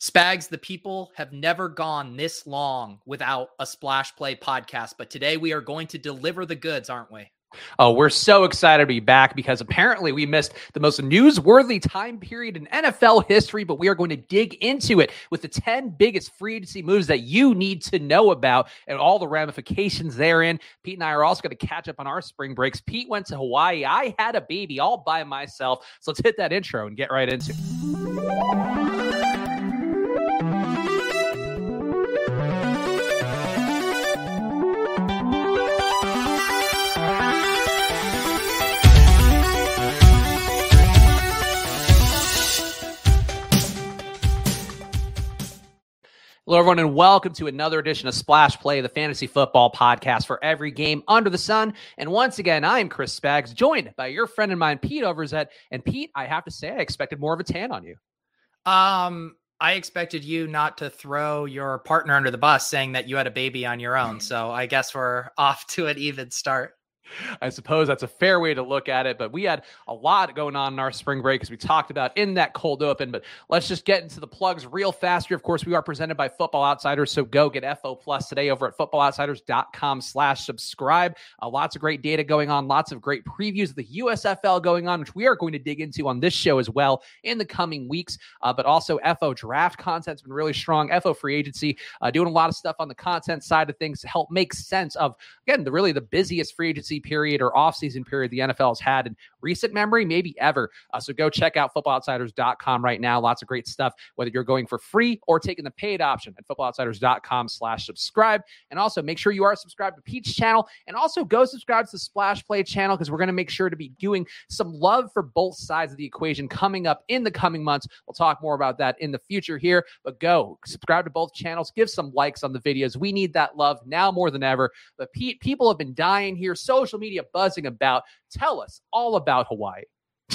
Spags, the people have never gone this long without a Splash Play podcast, but today we are going to deliver the goods, aren't we? Oh, we're so excited to be back because apparently we missed the most newsworthy time period in NFL history, but we are going to dig into it with the 10 biggest free agency moves that you need to know about and all the ramifications therein. Pete and I are also going to catch up on our spring breaks. Pete went to Hawaii. I had a baby all by myself. So let's hit that intro and get right into it. Hello, everyone, and welcome to another edition of Splash Play, the fantasy football podcast for every game under the sun. And once again, I'm Chris Spags, joined by your friend and mine, Pete Overzet. And Pete, I have to say, I expected more of a tan on you. Um, I expected you not to throw your partner under the bus, saying that you had a baby on your own. So I guess we're off to an even start. I suppose that's a fair way to look at it. But we had a lot going on in our spring break as we talked about in that cold open. But let's just get into the plugs real fast here. Of course, we are presented by Football Outsiders. So go get FO Plus today over at footballoutsiders.com slash subscribe. Uh, lots of great data going on, lots of great previews of the USFL going on, which we are going to dig into on this show as well in the coming weeks. Uh, but also FO draft content's been really strong. FO free agency uh, doing a lot of stuff on the content side of things to help make sense of, again, the really the busiest free agency period or offseason period the NFL has had in recent memory, maybe ever. Uh, so go check out footballoutsiders.com right now. Lots of great stuff, whether you're going for free or taking the paid option at footballoutsiders.com slash subscribe. And also make sure you are subscribed to Pete's channel and also go subscribe to the Splash Play channel because we're going to make sure to be doing some love for both sides of the equation coming up in the coming months. We'll talk more about that in the future here, but go subscribe to both channels, give some likes on the videos. We need that love now more than ever. But Pete, people have been dying here. Social media buzzing about. Tell us all about Hawaii.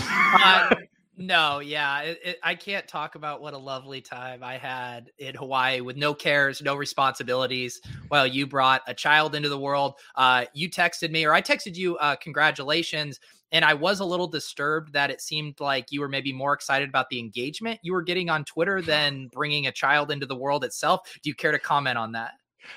uh, no, yeah, it, it, I can't talk about what a lovely time I had in Hawaii with no cares, no responsibilities. While you brought a child into the world, uh, you texted me, or I texted you, uh, congratulations. And I was a little disturbed that it seemed like you were maybe more excited about the engagement you were getting on Twitter than bringing a child into the world itself. Do you care to comment on that?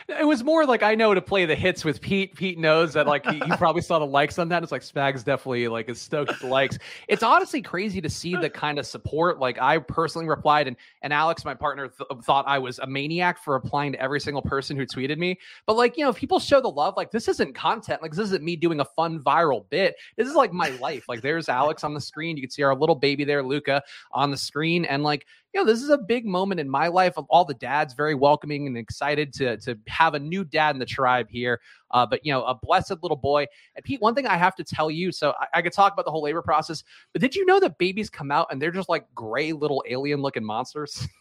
It was more like I know to play the hits with Pete. Pete knows that like he, he probably saw the likes on that. It's like Spags definitely like is stoked with the likes. It's honestly crazy to see the kind of support. Like I personally replied, and and Alex, my partner, th- thought I was a maniac for replying to every single person who tweeted me. But like you know, if people show the love, like this isn't content. Like this isn't me doing a fun viral bit. This is like my life. Like there's Alex on the screen. You can see our little baby there, Luca, on the screen, and like you know, this is a big moment in my life of all the dads very welcoming and excited to, to have a new dad in the tribe here. Uh, but, you know, a blessed little boy. And Pete, one thing I have to tell you so I, I could talk about the whole labor process, but did you know that babies come out and they're just like gray little alien looking monsters?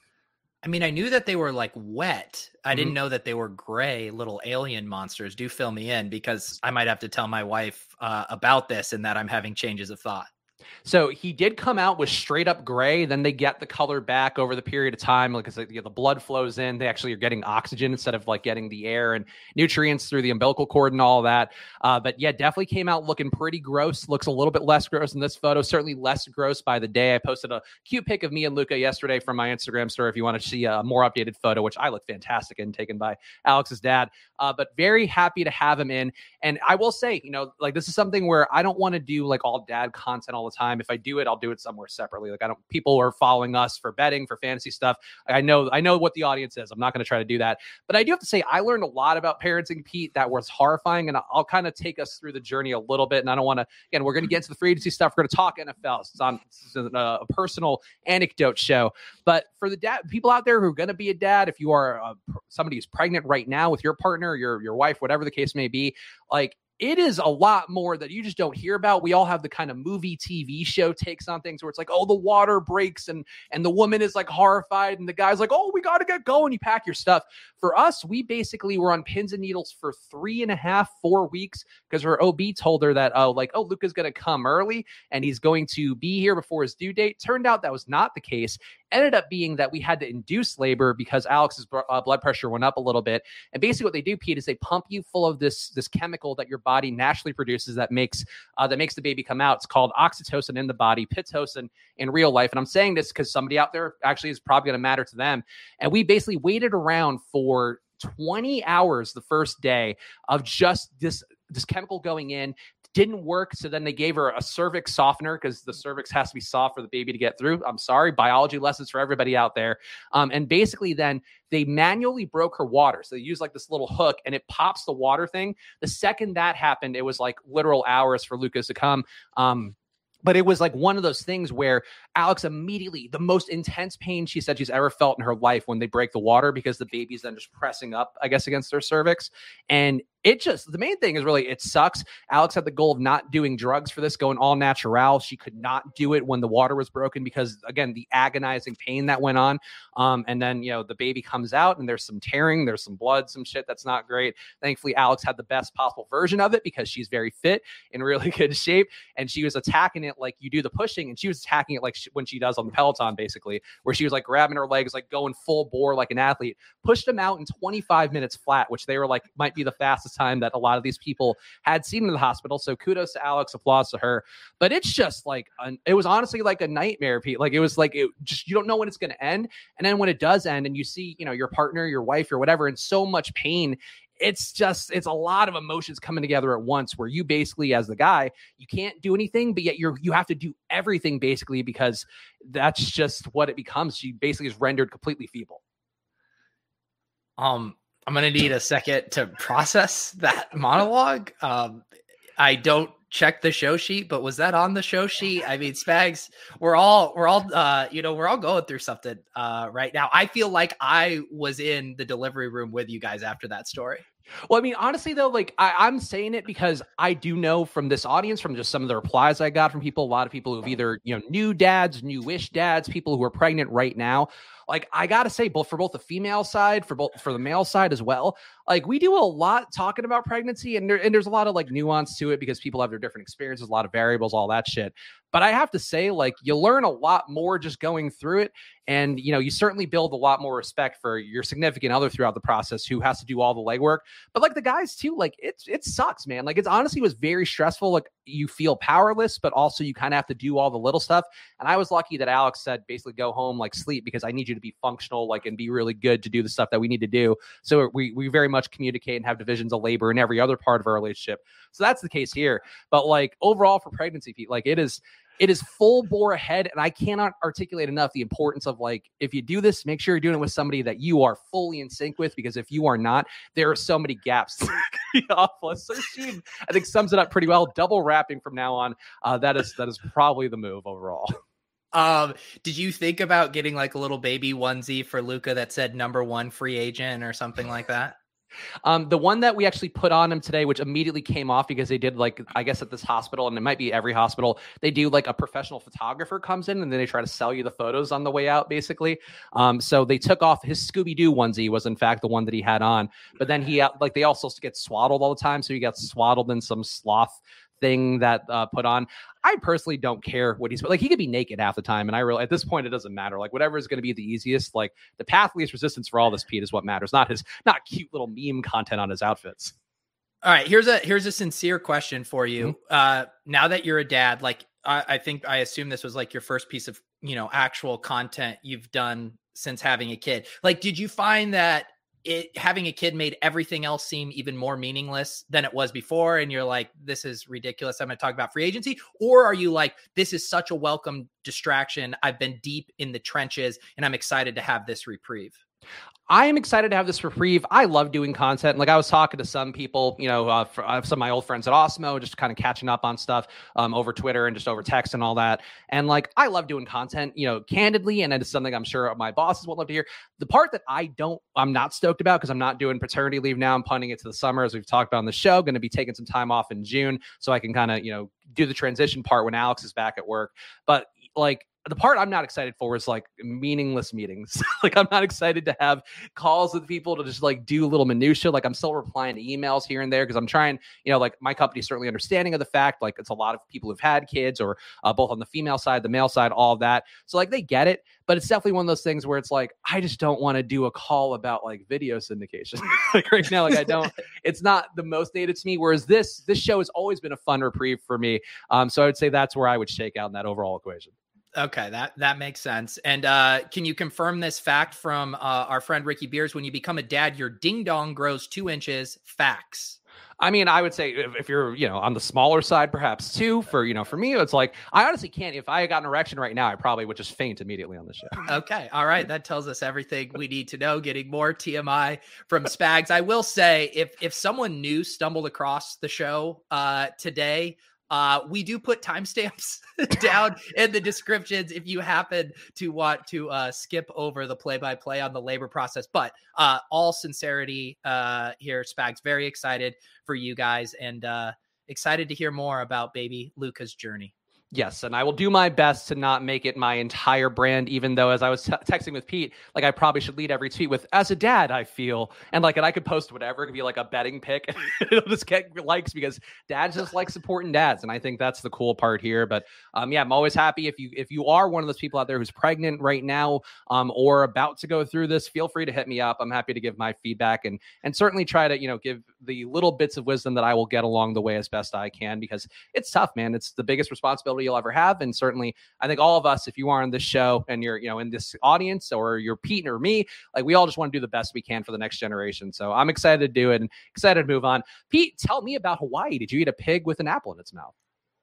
I mean, I knew that they were like wet. I mm-hmm. didn't know that they were gray little alien monsters. Do fill me in because I might have to tell my wife uh, about this and that I'm having changes of thought. So he did come out with straight up gray. Then they get the color back over the period of time, like because you know, the blood flows in. They actually are getting oxygen instead of like getting the air and nutrients through the umbilical cord and all that. Uh, but yeah, definitely came out looking pretty gross. Looks a little bit less gross in this photo. Certainly less gross by the day. I posted a cute pic of me and Luca yesterday from my Instagram story. If you want to see a more updated photo, which I look fantastic in, taken by Alex's dad. Uh, but very happy to have him in. And I will say, you know, like this is something where I don't want to do like all dad content all the time. If I do it, I'll do it somewhere separately. Like I don't people are following us for betting, for fantasy stuff. I know I know what the audience is. I'm not going to try to do that. But I do have to say I learned a lot about parenting Pete that was horrifying. And I'll kind of take us through the journey a little bit. And I don't want to again, we're going to get into the free agency stuff. We're going to talk NFL. It's on it's a, personal anecdote show. But for the dad people out there who are going to be a dad, if you are a, somebody who's pregnant right now with your partner, your your wife, whatever the case may be, like it is a lot more that you just don't hear about. We all have the kind of movie TV show takes on things where it's like, oh, the water breaks and and the woman is like horrified and the guy's like, oh, we got to get going. You pack your stuff. For us, we basically were on pins and needles for three and a half, four weeks because her OB told her that, oh, like, oh, Luca's going to come early and he's going to be here before his due date. Turned out that was not the case. Ended up being that we had to induce labor because Alex's uh, blood pressure went up a little bit. And basically, what they do, Pete, is they pump you full of this this chemical that your body naturally produces that makes uh, that makes the baby come out. It's called oxytocin in the body, pitocin in real life. And I'm saying this because somebody out there actually is probably going to matter to them. And we basically waited around for 20 hours the first day of just this this chemical going in didn't work. So then they gave her a cervix softener because the cervix has to be soft for the baby to get through. I'm sorry, biology lessons for everybody out there. Um, and basically, then they manually broke her water. So they use like this little hook and it pops the water thing. The second that happened, it was like literal hours for Lucas to come. Um, but it was like one of those things where Alex immediately, the most intense pain she said she's ever felt in her life when they break the water because the baby's then just pressing up, I guess, against their cervix. And it just the main thing is really it sucks. Alex had the goal of not doing drugs for this, going all natural. She could not do it when the water was broken because again, the agonizing pain that went on. Um, and then you know the baby comes out and there's some tearing, there's some blood, some shit that's not great. Thankfully, Alex had the best possible version of it because she's very fit in really good shape, and she was attacking it like you do the pushing, and she was attacking it like she, when she does on the Peloton, basically, where she was like grabbing her legs, like going full bore like an athlete, pushed him out in 25 minutes flat, which they were like might be the fastest time that a lot of these people had seen in the hospital. So kudos to Alex, applause to her. But it's just like an, it was honestly like a nightmare, Pete. Like it was like it just you don't know when it's going to end, and then when it does end, and you see you know your partner, your wife, or whatever, in so much pain it's just it's a lot of emotions coming together at once where you basically as the guy you can't do anything but yet you're you have to do everything basically because that's just what it becomes she basically is rendered completely feeble um I'm gonna need a second to process that monologue. Um, I don't check the show sheet, but was that on the show sheet? I mean, Spags, we're all we're all uh, you know we're all going through something uh, right now. I feel like I was in the delivery room with you guys after that story. Well, I mean, honestly, though, like I, am saying it because I do know from this audience, from just some of the replies I got from people, a lot of people who've either you know new dads, new-ish dads, people who are pregnant right now. Like I gotta say, both for both the female side, for both for the male side as well. Like we do a lot talking about pregnancy, and there, and there's a lot of like nuance to it because people have their different experiences, a lot of variables, all that shit. But I have to say, like you learn a lot more just going through it, and you know you certainly build a lot more respect for your significant other throughout the process who has to do all the legwork. But like the guys too, like it it sucks, man. Like it's honestly was very stressful. Like you feel powerless, but also you kind of have to do all the little stuff. And I was lucky that Alex said basically go home, like sleep, because I need you to be functional, like and be really good to do the stuff that we need to do. So we we very much communicate and have divisions of labor in every other part of our relationship. So that's the case here. But like overall for pregnancy, Pete, like it is it is full bore ahead and i cannot articulate enough the importance of like if you do this make sure you're doing it with somebody that you are fully in sync with because if you are not there are so many gaps awful so she i think sums it up pretty well double wrapping from now on uh, that is that is probably the move overall um, did you think about getting like a little baby onesie for Luca that said number one free agent or something like that? Um, the one that we actually put on him today, which immediately came off because they did like I guess at this hospital, and it might be every hospital, they do like a professional photographer comes in and then they try to sell you the photos on the way out, basically. Um, so they took off his Scooby Doo onesie was in fact the one that he had on, but then he like they also get swaddled all the time, so he got swaddled in some sloth thing that uh, put on. I personally don't care what he's like. He could be naked half the time, and I really at this point it doesn't matter. Like whatever is going to be the easiest. Like the path least resistance for all this Pete is what matters, not his not cute little meme content on his outfits. All right, here's a here's a sincere question for you. Mm-hmm. Uh, now that you're a dad, like I, I think I assume this was like your first piece of you know actual content you've done since having a kid. Like, did you find that it having a kid made everything else seem even more meaningless than it was before and you're like this is ridiculous. I'm going to talk about free agency. Or are you like this is such a welcome distraction. I've been deep in the trenches and i'm excited to have this reprieve I am excited to have this reprieve. I love doing content. Like I was talking to some people, you know, uh, for, uh, some of my old friends at Osmo, just kind of catching up on stuff um, over Twitter and just over text and all that. And like I love doing content, you know, candidly, and it's something I'm sure my bosses will love to hear. The part that I don't, I'm not stoked about because I'm not doing paternity leave now. I'm punting it to the summer, as we've talked about on the show. Going to be taking some time off in June so I can kind of, you know, do the transition part when Alex is back at work. But like the part I'm not excited for is like meaningless meetings. like I'm not excited to have calls with people to just like do little minutia. Like I'm still replying to emails here and there because I'm trying, you know, like my company's certainly understanding of the fact like it's a lot of people who've had kids or uh, both on the female side, the male side, all of that. So like they get it, but it's definitely one of those things where it's like I just don't want to do a call about like video syndication. like right now, like I don't. It's not the most dated to me. Whereas this this show has always been a fun reprieve for me. Um, so I would say that's where I would shake out in that overall equation. Okay, that that makes sense. And uh, can you confirm this fact from uh, our friend Ricky Beers? When you become a dad, your ding dong grows two inches. Facts. I mean, I would say if, if, you're, you know, on the smaller side, perhaps two. For you know, for me, it's like I honestly can't. If I got an erection right now, I probably would just faint immediately on the show. Okay, all right, that tells us everything we need to know. Getting more TMI from Spags. I will say, if if someone new stumbled across the show uh, today, uh, we do put timestamps down in the descriptions if you happen to want to uh, skip over the play by play on the labor process. But uh, all sincerity uh, here, Spags, very excited for you guys and uh, excited to hear more about baby Luca's journey. Yes, and I will do my best to not make it my entire brand. Even though, as I was t- texting with Pete, like I probably should lead every tweet with "as a dad, I feel," and like, and I could post whatever. It could be like a betting pick. It'll just get likes because dads just like supporting dads, and I think that's the cool part here. But um, yeah, I'm always happy if you if you are one of those people out there who's pregnant right now, um, or about to go through this. Feel free to hit me up. I'm happy to give my feedback and and certainly try to you know give the little bits of wisdom that I will get along the way as best I can because it's tough, man. It's the biggest responsibility you'll ever have. And certainly, I think all of us, if you are on this show and you're, you know, in this audience or you're Pete or me, like we all just want to do the best we can for the next generation. So I'm excited to do it and excited to move on. Pete, tell me about Hawaii. Did you eat a pig with an apple in its mouth?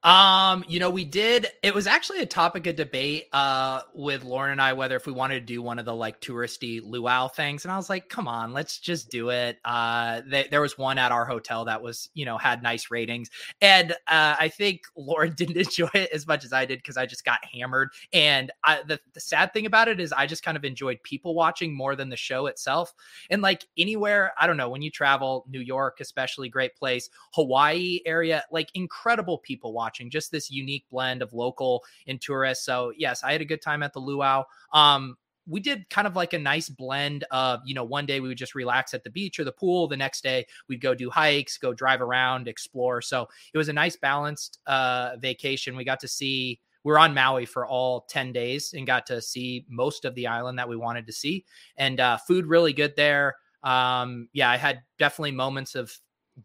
Um, you know, we did. It was actually a topic of debate uh with Lauren and I whether if we wanted to do one of the like touristy luau things, and I was like, come on, let's just do it. Uh, they, there was one at our hotel that was you know had nice ratings, and uh, I think Lauren didn't enjoy it as much as I did because I just got hammered. And I, the the sad thing about it is I just kind of enjoyed people watching more than the show itself. And like anywhere, I don't know, when you travel, New York especially, great place, Hawaii area, like incredible people watching watching just this unique blend of local and tourists. So yes, I had a good time at the luau. Um, we did kind of like a nice blend of, you know, one day we would just relax at the beach or the pool. The next day we'd go do hikes, go drive around, explore. So it was a nice balanced uh, vacation. We got to see, we are on Maui for all 10 days and got to see most of the island that we wanted to see. And uh, food really good there. Um, yeah, I had definitely moments of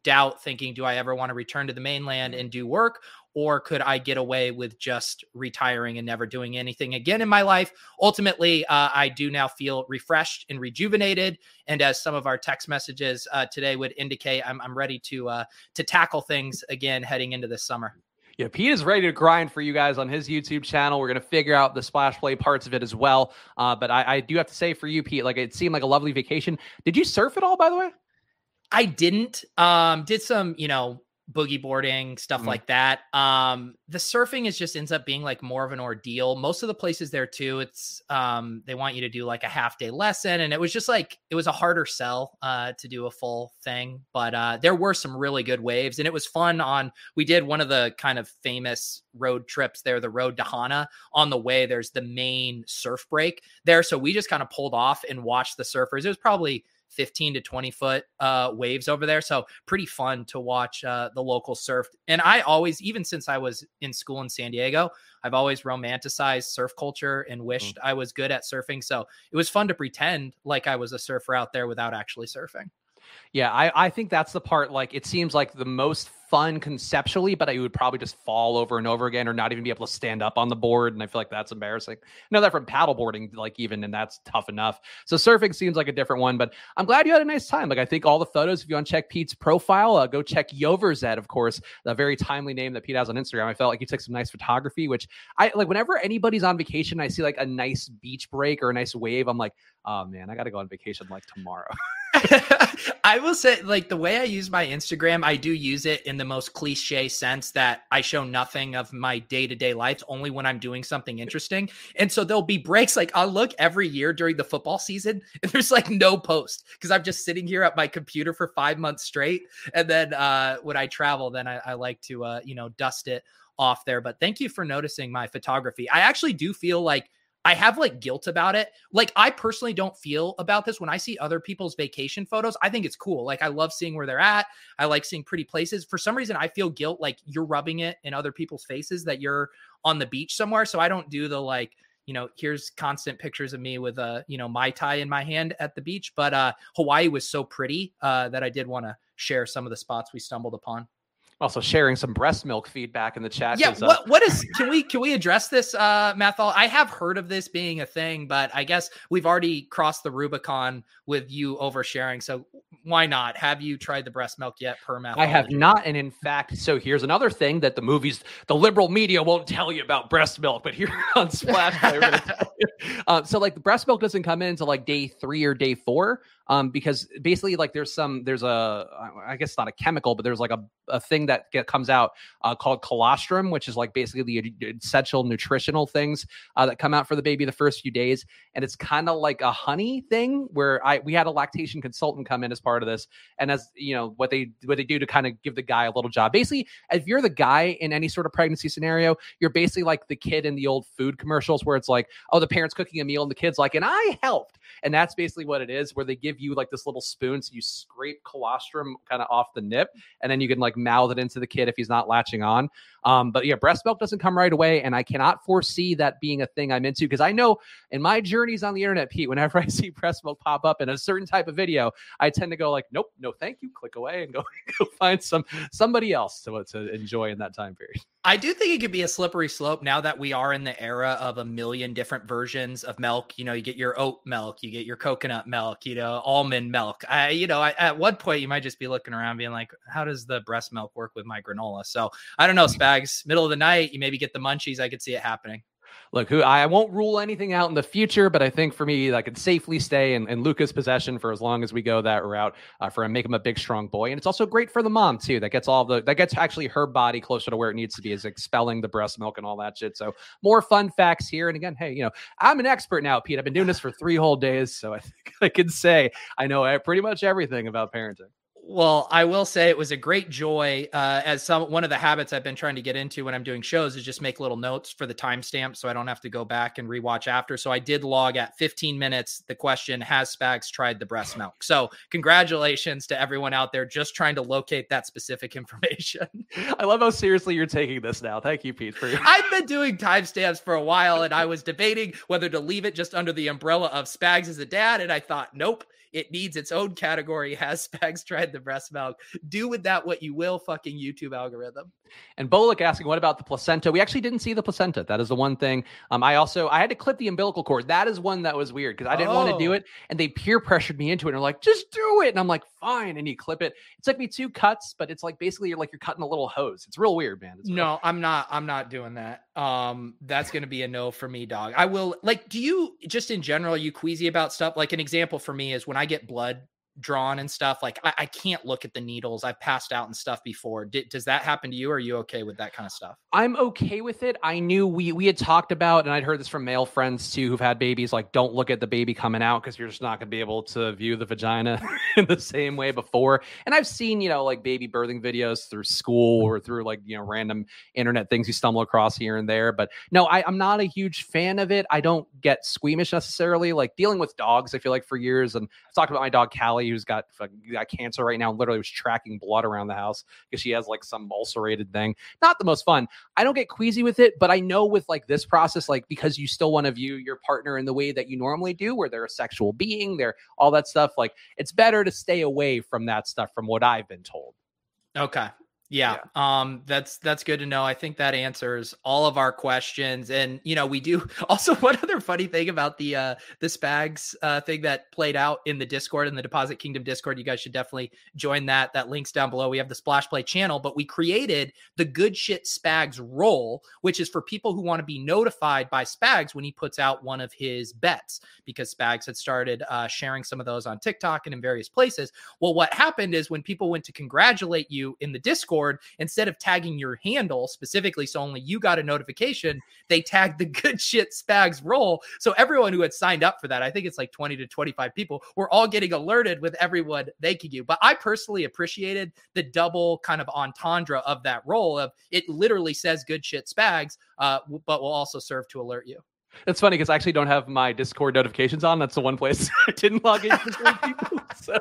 doubt thinking, do I ever want to return to the mainland and do work? Or could I get away with just retiring and never doing anything again in my life? Ultimately, uh, I do now feel refreshed and rejuvenated. And as some of our text messages uh, today would indicate, I'm, I'm ready to uh, to tackle things again heading into this summer. Yeah, Pete is ready to grind for you guys on his YouTube channel. We're going to figure out the splash play parts of it as well. Uh, but I, I do have to say for you, Pete, like it seemed like a lovely vacation. Did you surf at all, by the way? I didn't. Um, did some, you know, boogie boarding stuff mm-hmm. like that um the surfing is just ends up being like more of an ordeal. Most of the places there too it's um they want you to do like a half day lesson and it was just like it was a harder sell uh to do a full thing but uh there were some really good waves and it was fun on we did one of the kind of famous road trips there the road to hana. On the way there's the main surf break there so we just kind of pulled off and watched the surfers. It was probably 15 to 20 foot uh, waves over there. So pretty fun to watch uh, the local surf. And I always, even since I was in school in San Diego, I've always romanticized surf culture and mm. wished mm. I was good at surfing. So it was fun to pretend like I was a surfer out there without actually surfing. Yeah, I, I think that's the part. Like, it seems like the most fun conceptually, but I would probably just fall over and over again or not even be able to stand up on the board. And I feel like that's embarrassing. I know that from paddleboarding, like even, and that's tough enough. So surfing seems like a different one, but I'm glad you had a nice time. Like I think all the photos, if you want to check Pete's profile, uh, go check Yoverzet, of course, the very timely name that Pete has on Instagram. I felt like you took some nice photography, which I like whenever anybody's on vacation, I see like a nice beach break or a nice wave. I'm like, oh man, I got to go on vacation like tomorrow. I will say, like, the way I use my Instagram, I do use it in the most cliche sense that I show nothing of my day to day life, only when I'm doing something interesting. And so there'll be breaks. Like, I'll look every year during the football season, and there's like no post because I'm just sitting here at my computer for five months straight. And then uh, when I travel, then I, I like to, uh, you know, dust it off there. But thank you for noticing my photography. I actually do feel like I have like guilt about it. Like I personally don't feel about this when I see other people's vacation photos. I think it's cool. Like I love seeing where they're at. I like seeing pretty places. For some reason I feel guilt like you're rubbing it in other people's faces that you're on the beach somewhere. So I don't do the like you know, here's constant pictures of me with a, you know, Mai Tai in my hand at the beach. But uh Hawaii was so pretty uh that I did want to share some of the spots we stumbled upon also sharing some breast milk feedback in the chat. Yeah, uh, what what is can we can we address this, uh, Mathal? I have heard of this being a thing, but I guess we've already crossed the Rubicon with you oversharing. So why not? Have you tried the breast milk yet, per Mathal? I have not, and in fact, so here's another thing that the movies, the liberal media won't tell you about breast milk, but here on Splash, uh, so like the breast milk doesn't come in until like day three or day four um, because basically like there's some there's a I guess not a chemical, but there's like a, a thing that get, comes out uh, called colostrum, which is like basically the essential nutritional things uh, that come out for the baby the first few days, and it's kind of like a honey thing where I we had a lactation consultant come in as part of this, and as you know what they what they do to kind of give the guy a little job. Basically, if you're the guy in any sort of pregnancy scenario, you're basically like the kid in the old food commercials where it's like, oh, the parents cooking a meal and the kid's like, and I helped, and that's basically what it is, where they give you like this little spoon. So you scrape colostrum kind of off the nip, and then you can like mouth it into the kid if he's not latching on. Um, but yeah, breast milk doesn't come right away, and I cannot foresee that being a thing I'm into because I know in my journeys on the internet, Pete, whenever I see breast milk pop up in a certain type of video, I tend to go like, nope, no, thank you, click away and go go find some somebody else to to enjoy in that time period. I do think it could be a slippery slope now that we are in the era of a million different versions of milk. You know, you get your oat milk, you get your coconut milk, you know, almond milk. I, you know, I, at one point you might just be looking around being like, how does the breast milk work with my granola? So I don't know, Spags. Middle of the night, you maybe get the munchies. I could see it happening look, who I won't rule anything out in the future, but I think for me, I could safely stay in, in Luca's possession for as long as we go that route uh, for him, make him a big, strong boy. And it's also great for the mom too. That gets all the that gets actually her body closer to where it needs to be, is expelling the breast milk and all that shit. So more fun facts here. And again, hey, you know, I'm an expert now, Pete. I've been doing this for three whole days, so I think I can say I know pretty much everything about parenting. Well, I will say it was a great joy. Uh, as some one of the habits I've been trying to get into when I'm doing shows is just make little notes for the timestamp, so I don't have to go back and rewatch after. So I did log at 15 minutes. The question: Has Spags tried the breast milk? So congratulations to everyone out there just trying to locate that specific information. I love how seriously you're taking this now. Thank you, Pete. For your- I've been doing timestamps for a while, and I was debating whether to leave it just under the umbrella of Spags as a dad, and I thought, nope it needs its own category. Has Spags tried the breast milk? Do with that what you will, fucking YouTube algorithm. And Bolik asking, what about the placenta? We actually didn't see the placenta. That is the one thing. Um, I also I had to clip the umbilical cord. That is one that was weird because I didn't oh. want to do it, and they peer pressured me into it. And they're like, just do it. And I'm like, fine. And you clip it. It took me two cuts, but it's like basically you're like you're cutting a little hose. It's real weird, man. It's no, I'm not. I'm not doing that. Um, that's gonna be a no for me, dog. I will like. Do you just in general? Are you queasy about stuff? Like an example for me is when I get blood drawn and stuff like I, I, can't look at the needles i've passed out and stuff before. Does that happen to you are you okay with that kind of stuff? I'm okay with it. I knew we we had talked about and i'd heard this from male friends too who've had babies like don't look at the baby coming out because you're just not going to be able to view the vagina in the same way before. And i've seen you know like baby birthing videos through school or through like you know random internet things you stumble across here and there but no I, i'm not a huge fan of it. I don't get squeamish necessarily. Like dealing with dogs i feel like for years and i've talked about my dog callie who's got got cancer right now. Literally was tracking blood around the house because she has like some ulcerated thing. Not the most fun. I don't get queasy with it, but I know with like this process, like because you still want to view your partner in the way that you normally do, where they're a sexual being, they're all that stuff. Like it's better to stay away from that stuff, from what I've been told. Okay. Yeah, yeah, um that's that's good to know. I think that answers all of our questions and you know, we do also one other funny thing about the uh the Spags uh thing that played out in the Discord in the Deposit Kingdom Discord. You guys should definitely join that. That links down below. We have the Splash Play channel, but we created the Good Shit Spags role, which is for people who want to be notified by Spags when he puts out one of his bets because Spags had started uh sharing some of those on TikTok and in various places. Well, what happened is when people went to congratulate you in the Discord Discord, instead of tagging your handle specifically, so only you got a notification, they tagged the good shit spags role. So everyone who had signed up for that, I think it's like 20 to 25 people, were all getting alerted with everyone thanking you. But I personally appreciated the double kind of entendre of that role of it literally says good shit spags, uh, but will also serve to alert you. It's funny because I actually don't have my Discord notifications on. That's the one place I didn't log in for people. So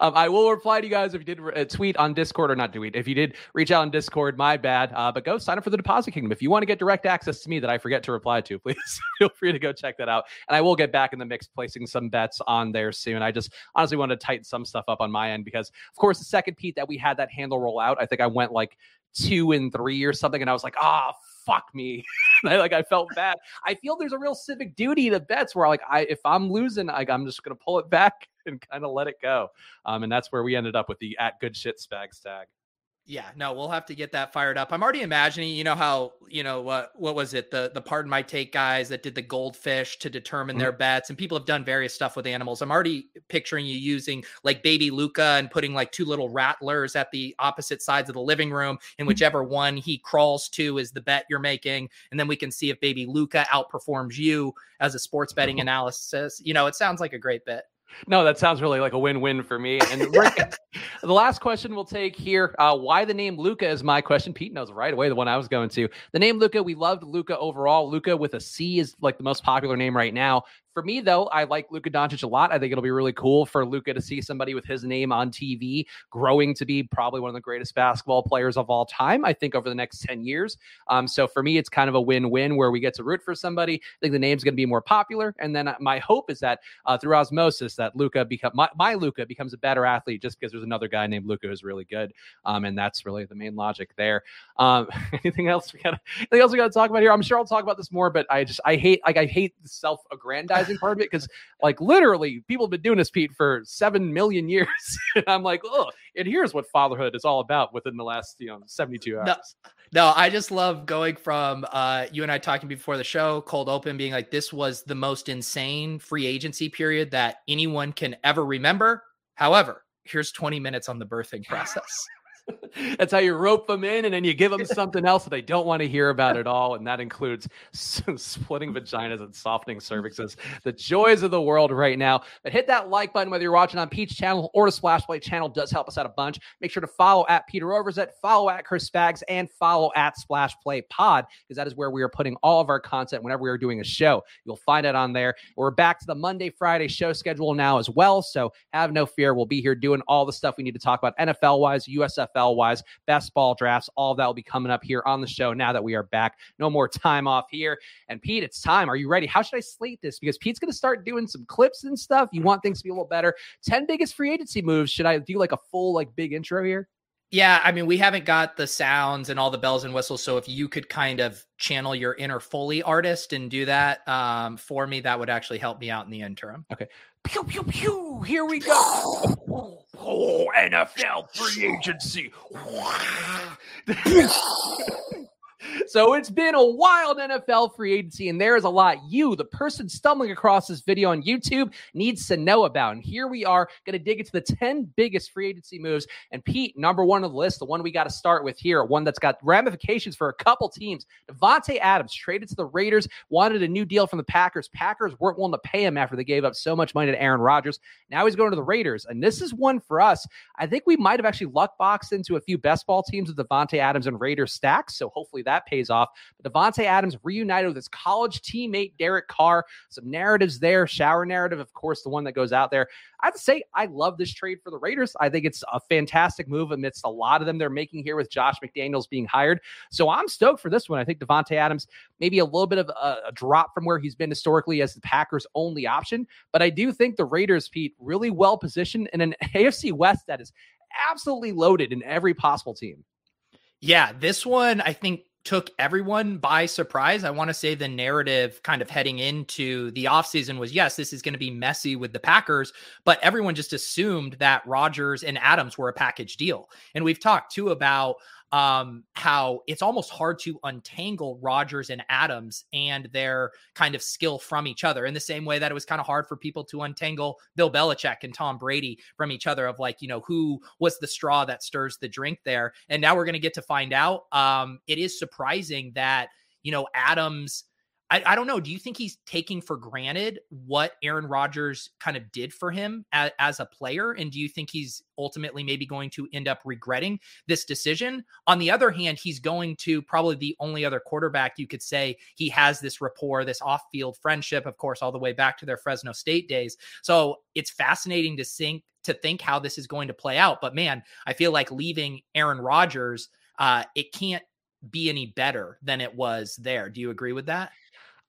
um, I will reply to you guys if you did uh, tweet on Discord or not tweet. If you did reach out on Discord, my bad. Uh, but go sign up for the Deposit Kingdom. If you want to get direct access to me that I forget to reply to, please feel free to go check that out. And I will get back in the mix, placing some bets on there soon. I just honestly want to tighten some stuff up on my end because, of course, the second Pete that we had that handle roll out, I think I went like two and three or something, and I was like, ah. Oh, fuck me. I, like I felt bad. I feel there's a real civic duty to bets where like I if I'm losing, like I'm just gonna pull it back and kind of let it go. Um, and that's where we ended up with the at good shit spags tag. Yeah, no, we'll have to get that fired up. I'm already imagining, you know how, you know, what what was it? The the pardon my take guys that did the goldfish to determine mm-hmm. their bets and people have done various stuff with animals. I'm already picturing you using like baby Luca and putting like two little rattlers at the opposite sides of the living room and mm-hmm. whichever one he crawls to is the bet you're making and then we can see if baby Luca outperforms you as a sports betting analysis. You know, it sounds like a great bet. No, that sounds really like a win-win for me. And the last question we'll take here: uh, Why the name Luca is my question. Pete knows right away the one I was going to. The name Luca, we loved Luca overall. Luca with a C is like the most popular name right now. For me, though, I like Luka Doncic a lot. I think it'll be really cool for Luca to see somebody with his name on TV growing to be probably one of the greatest basketball players of all time, I think, over the next 10 years. Um, so for me, it's kind of a win win where we get to root for somebody. I think the name's going to be more popular. And then uh, my hope is that uh, through osmosis, that Luca become my, my becomes a better athlete just because there's another guy named Luka who's really good. Um, and that's really the main logic there. Um, anything else we got? Anything else we got to talk about here? I'm sure I'll talk about this more, but I just I hate like I hate the self-aggrandizing part of it because like literally people have been doing this Pete for seven million years. and I'm like, oh, and here's what fatherhood is all about within the last you know 72 hours. No, no, I just love going from uh, you and I talking before the show, cold open, being like, this was the most insane free agency period that anyone can ever remember. However, here's 20 minutes on the birthing process. That's how you rope them in, and then you give them something else that they don't want to hear about at all, and that includes splitting vaginas and softening cervixes. The joys of the world right now. But hit that like button whether you're watching on Pete's channel or the Splash Play channel does help us out a bunch. Make sure to follow at Peter Overzet, follow at Chris Spags, and follow at Splash Play Pod because that is where we are putting all of our content whenever we are doing a show. You'll find it on there. We're back to the Monday Friday show schedule now as well, so have no fear. We'll be here doing all the stuff we need to talk about NFL wise, USFL NFL wise, best ball drafts, all of that will be coming up here on the show now that we are back. No more time off here. And Pete, it's time. Are you ready? How should I slate this? Because Pete's going to start doing some clips and stuff. You want things to be a little better. 10 biggest free agency moves. Should I do like a full, like big intro here? Yeah, I mean, we haven't got the sounds and all the bells and whistles. So if you could kind of channel your inner Foley artist and do that um, for me, that would actually help me out in the interim. Okay. Pew pew pew. Here we go. Oh, NFL free agency. So it's been a wild NFL free agency, and there is a lot you, the person stumbling across this video on YouTube, needs to know about. And here we are going to dig into the 10 biggest free agency moves. And Pete, number one on the list, the one we got to start with here, one that's got ramifications for a couple teams. Davante Adams traded to the Raiders, wanted a new deal from the Packers. Packers weren't willing to pay him after they gave up so much money to Aaron Rodgers. Now he's going to the Raiders. And this is one for us. I think we might have actually luck boxed into a few best ball teams with Davante Adams and Raiders stacks. So hopefully that pays off. But Adams reunited with his college teammate Derek Carr. Some narratives there. Shower narrative, of course, the one that goes out there. I have to say, I love this trade for the Raiders. I think it's a fantastic move amidst a lot of them they're making here with Josh McDaniels being hired. So I'm stoked for this one. I think Davante Adams maybe a little bit of a, a drop from where he's been historically as the Packers' only option, but I do think the Raiders, Pete, really well positioned in an AFC West that is absolutely loaded in every possible team. Yeah, this one I think took everyone by surprise. I want to say the narrative kind of heading into the offseason was yes, this is going to be messy with the Packers, but everyone just assumed that Rodgers and Adams were a package deal. And we've talked too about um, how it's almost hard to untangle Rodgers and Adams and their kind of skill from each other in the same way that it was kind of hard for people to untangle Bill Belichick and Tom Brady from each other of like, you know, who was the straw that stirs the drink there. And now we're going to get to find out. Um, it is surprising that, you know, Adams – I, I, don't know. Do you think he's taking for granted what Aaron Rodgers kind of did for him as, as, a player? And do you think he's ultimately maybe going to end up regretting this decision? On the other hand, he's going to probably the only other quarterback you could say he has this rapport, this off field friendship, of course, all the way back to their Fresno State days. So it's fascinating to think to think how this is going to play out. But man, I feel like leaving Aaron Rodgers, uh, it can't be any better than it was there. Do you agree with that?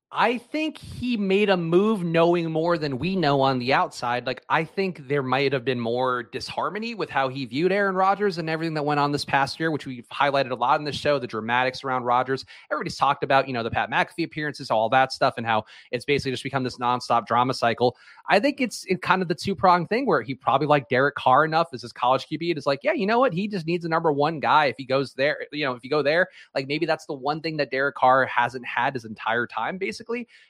I think he made a move knowing more than we know on the outside. Like, I think there might have been more disharmony with how he viewed Aaron Rodgers and everything that went on this past year, which we've highlighted a lot in the show, the dramatics around Rodgers. Everybody's talked about, you know, the Pat McAfee appearances, all that stuff, and how it's basically just become this nonstop drama cycle. I think it's it kind of the two prong thing where he probably liked Derek Carr enough as his college QB. It is like, yeah, you know what? He just needs a number one guy. If he goes there, you know, if you go there, like maybe that's the one thing that Derek Carr hasn't had his entire time, basically,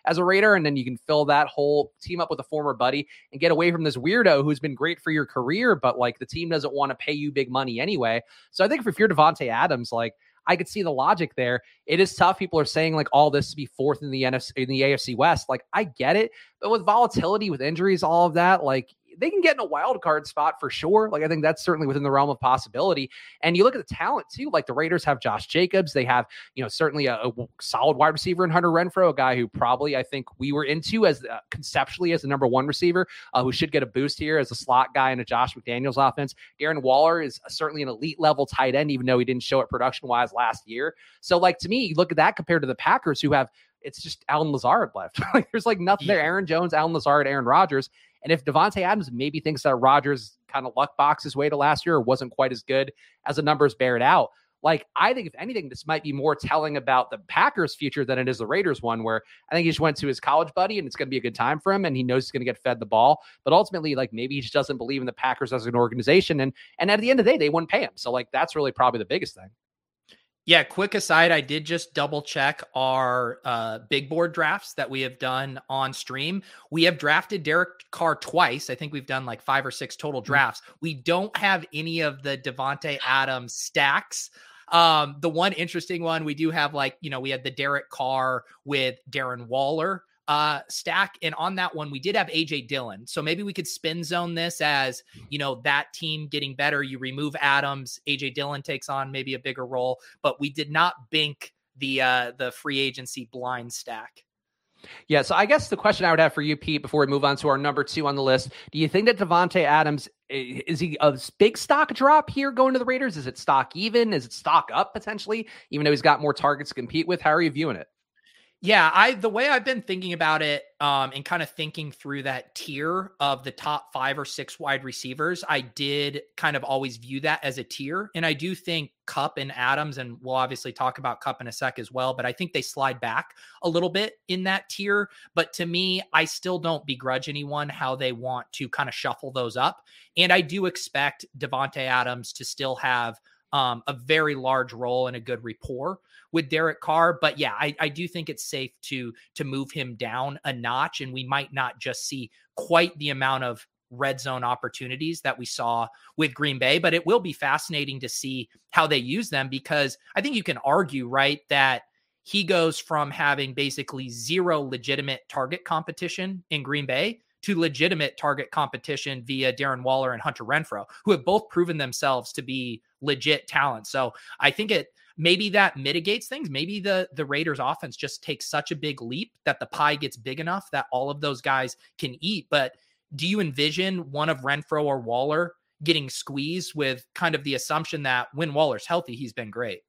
as a Raider. And then you can fill that whole team up with a former buddy and get away from this weirdo who's been great for your career, but like the team doesn't want to pay you big money anyway. So I think if you're Davante Adams, like I could see the logic there. It is tough. People are saying like all this to be fourth in the NFC in the AFC West. Like I get it, but with volatility, with injuries, all of that, like they can get in a wild card spot for sure. Like I think that's certainly within the realm of possibility. And you look at the talent too. Like the Raiders have Josh Jacobs. They have you know certainly a, a solid wide receiver in Hunter Renfrow, a guy who probably I think we were into as uh, conceptually as the number one receiver, uh, who should get a boost here as a slot guy in a Josh McDaniels offense. Darren Waller is certainly an elite level tight end, even though he didn't show it production wise last year. So like to me, look at that compared to the Packers who have it's just Allen Lazard left. like there's like nothing yeah. there. Aaron Jones, Allen Lazard, Aaron Rodgers. And if Davante Adams maybe thinks that Rodgers kind of luck box his way to last year or wasn't quite as good as the numbers bear it out, like I think if anything, this might be more telling about the Packers' future than it is the Raiders' one. Where I think he just went to his college buddy and it's going to be a good time for him, and he knows he's going to get fed the ball. But ultimately, like maybe he just doesn't believe in the Packers as an organization, and and at the end of the day, they wouldn't pay him. So like that's really probably the biggest thing. Yeah, quick aside, I did just double check our uh, big board drafts that we have done on stream. We have drafted Derek Carr twice. I think we've done like five or six total mm-hmm. drafts. We don't have any of the Davante Adams stacks. Um, the one interesting one we do have, like, you know, we had the Derek Carr with Darren Waller uh, stack. And on that one, we did have AJ Dillon. So maybe we could spin zone this as, you know, that team getting better. You remove Adams, AJ Dillon takes on maybe a bigger role, but we did not bink the uh the free agency blind stack. Yeah, so I guess the question I would have for you, Pete, before we move on to our number two on the list, do you think that Davante Adams is he a big stock drop here going to the Raiders? Is it stock even? Is it stock up potentially? Even though he's got more targets to compete with, how are you viewing it? Yeah, I the way I've been thinking about it, um, and kind of thinking through that tier of the top five or six wide receivers, I did kind of always view that as a tier. And I do think Kupp and Adams, and we'll obviously talk about Kupp in a sec as well, but I think they slide back a little bit in that tier. But to me, I still don't begrudge anyone how they want to kind of shuffle those up. And I do expect Davante Adams to still have um, a very large role and a good rapport with Derek Carr. But yeah, I, I do think it's safe to to move him down a notch, and we might not just see quite the amount of red zone opportunities that we saw with Green Bay, but it will be fascinating to see how they use them because I think you can argue, right, that he goes from having basically zero legitimate target competition in Green Bay to legitimate target competition via Darren Waller and Hunter Renfrow, who have both proven themselves to be legit talent. So I think it maybe that mitigates things. Maybe the the Raiders offense just takes such a big leap that the pie gets big enough that all of those guys can eat. But do you envision one of Renfrow or Waller getting squeezed with kind of the assumption that when Waller's healthy, he's been great?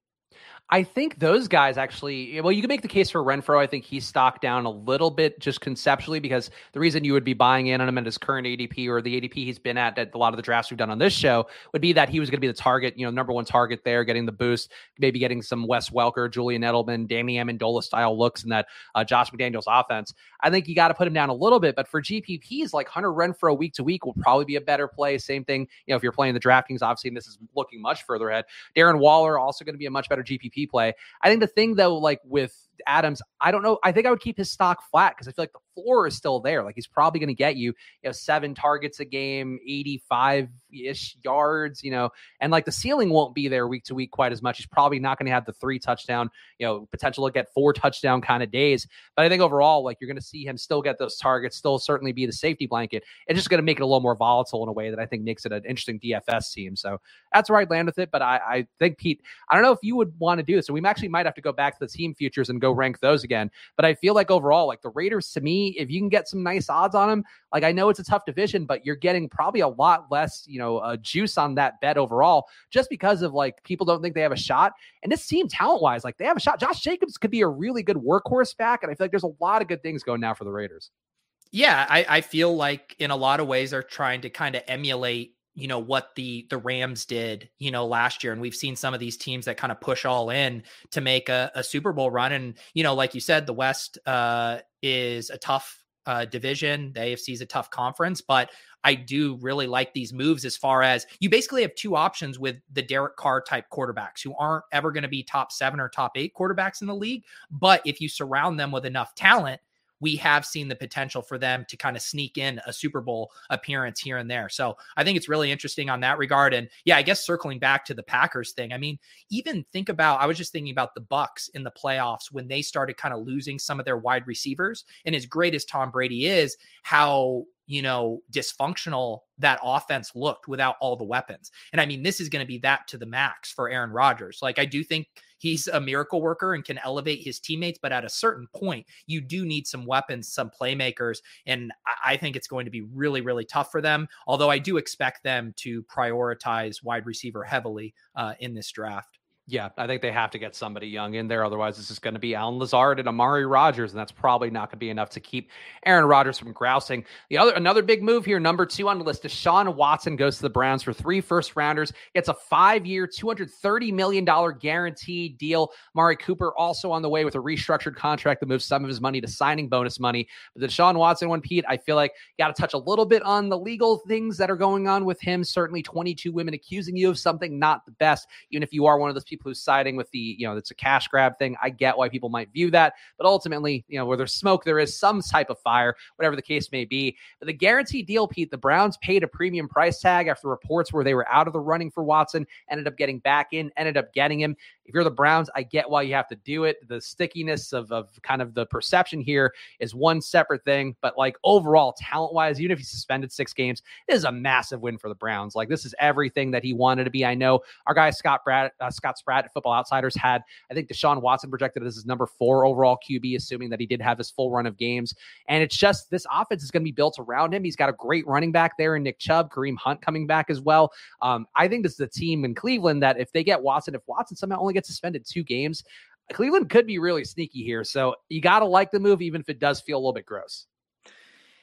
I think those guys actually, well, you can make the case for Renfrow. I think he's stocked down a little bit just conceptually because the reason you would be buying in on him at his current ADP or the ADP he's been at at a lot of the drafts we've done on this show would be that he was going to be the target, you know, number one target there, getting the boost, maybe getting some Wes Welker, Julian Edelman, Danny Amendola style looks in that uh, Josh McDaniels offense. I think you got to put him down a little bit, but for GPPs, like Hunter Renfrow week to week will probably be a better play. Same thing, you know, if you're playing the DraftKings, obviously, and this is looking much further ahead. Darren Waller also going to be a much better GPP play. I think the thing though, like with Adams, I don't know. I think I would keep his stock flat because I feel like the floor is still there. Like he's probably going to get you, you know, seven targets a game, 85 ish yards, you know, and like the ceiling won't be there week to week quite as much. He's probably not going to have the three touchdown, you know, potential to get four touchdown kind of days. But I think overall, like you're going to see him still get those targets, still certainly be the safety blanket. It's just going to make it a little more volatile in a way that I think makes it an interesting DFS team. So that's where I'd land with it. But I, I think, Pete, I don't know if you would want to do this. So we actually might have to go back to the team futures and go rank those again. But I feel like overall, like the Raiders to me, if you can get some nice odds on them, like I know it's a tough division, but you're getting probably a lot less, you know, uh, juice on that bet overall, just because of like people don't think they have a shot. And this team, talent wise, like they have a shot. Josh Jacobs could be a really good workhorse back, and I feel like there's a lot of good things going now for the Raiders. Yeah, I, I feel like in a lot of ways they're trying to kind of emulate you know what the the Rams did, you know, last year, and we've seen some of these teams that kind of push all in to make a, a Super Bowl run. And you know, like you said, the West uh, is a tough uh, division. The AFC is a tough conference, but I do really like these moves as far as you basically have two options with the Derek Carr type quarterbacks who aren't ever going to be top seven or top eight quarterbacks in the league. But if you surround them with enough talent, we have seen the potential for them to kind of sneak in a Super Bowl appearance here and there. So I think it's really interesting on that regard. And yeah, I guess circling back to the Packers thing, I mean, even think about I was just thinking about the Bucks in the playoffs when they started kind of losing some of their wide receivers. And as great as Tom Brady is, how you know, dysfunctional that offense looked without all the weapons. And I mean, this is going to be that to the max for Aaron Rodgers. Like, I do think he's a miracle worker and can elevate his teammates, but at a certain point, you do need some weapons, some playmakers. And I think it's going to be really, really tough for them. Although I do expect them to prioritize wide receiver heavily uh, in this draft. Yeah, I think they have to get somebody young in there. Otherwise, this is going to be Allen Lazard and Amari Rodgers, and that's probably not going to be enough to keep Aaron Rodgers from grousing. The other another big move here, number two on the list, Deshaun Watson goes to the Browns for three first rounders. Gets a five-year, two hundred thirty million dollar guaranteed deal. Amari Cooper also on the way with a restructured contract that moves some of his money to signing bonus money. But the Deshaun Watson one, Pete, I feel like you got to touch a little bit on the legal things that are going on with him. Certainly, twenty-two women accusing you of something not the best. Even if you are one of those people who's siding with the, you know, it's a cash grab thing. I get why people might view that, but ultimately, you know, where there's smoke, there is some type of fire, whatever the case may be. But the guarantee deal, Pete, the Browns paid a premium price tag after reports where they were out of the running for Watson, ended up getting back in, ended up getting him. If you're the Browns, I get why you have to do it. The stickiness of, of kind of the perception here is one separate thing, but like overall, talent wise, even if he suspended six games, it is a massive win for the Browns. Like this is everything that he wanted to be. I know our guy Scott Brad, uh, Scott Spratt at Football Outsiders had, I think Deshaun Watson projected as his number four overall QB, assuming that he did have his full run of games. And it's just this offense is going to be built around him. He's got a great running back there in Nick Chubb, Kareem Hunt coming back as well. Um, I think this is a team in Cleveland that if they get Watson, if Watson somehow only gets suspended two games, Cleveland could be really sneaky here. So you got to like the move, even if it does feel a little bit gross.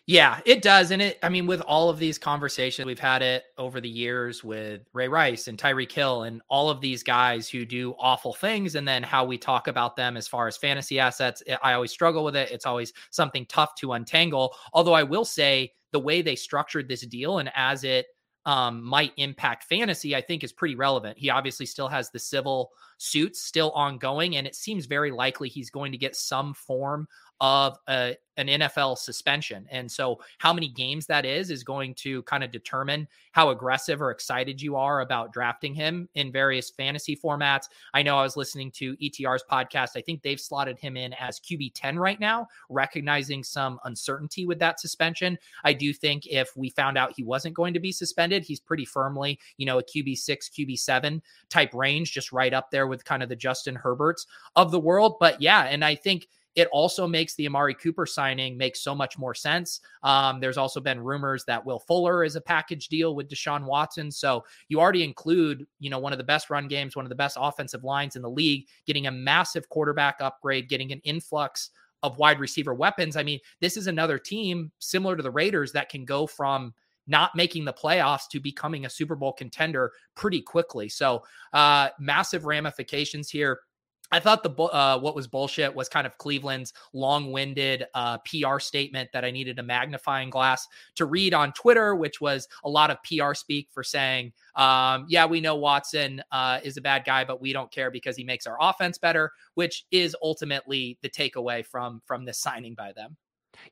Yeah, it does. And it, I mean, with all of these conversations, we've had it over the years with Ray Rice and Tyreek Hill and all of these guys who do awful things. And then how we talk about them as far as fantasy assets. I always struggle with it. It's always something tough to untangle. Although I will say the way they structured this deal and as it um, might impact fantasy, I think is pretty relevant. He obviously still has the civil suits still ongoing, and it seems very likely he's going to get some form of a, an NFL suspension. And so, how many games that is, is going to kind of determine how aggressive or excited you are about drafting him in various fantasy formats. I know I was listening to ETR's podcast. I think they've slotted him in as QB 10 right now, recognizing some uncertainty with that suspension. I do think if we found out he wasn't going to be suspended, he's pretty firmly, you know, a QB 6, QB 7 type range, just right up there with kind of the Justin Herberts of the world. But yeah, and I think it also makes the Amari Cooper signing make so much more sense. Um, there's also been rumors that Will Fuller is a package deal with Deshaun Watson. So you already include, you know, one of the best run games, one of the best offensive lines in the league, getting a massive quarterback upgrade, getting an influx of wide receiver weapons. I mean, this is another team similar to the Raiders that can go from not making the playoffs to becoming a Super Bowl contender pretty quickly. So, uh, massive ramifications here. I thought the uh, what was bullshit was kind of Cleveland's long-winded uh, PR statement that I needed a magnifying glass to read on Twitter, which was a lot of PR speak for saying, um, "Yeah, we know Watson uh, is a bad guy, but we don't care because he makes our offense better," which is ultimately the takeaway from from this signing by them.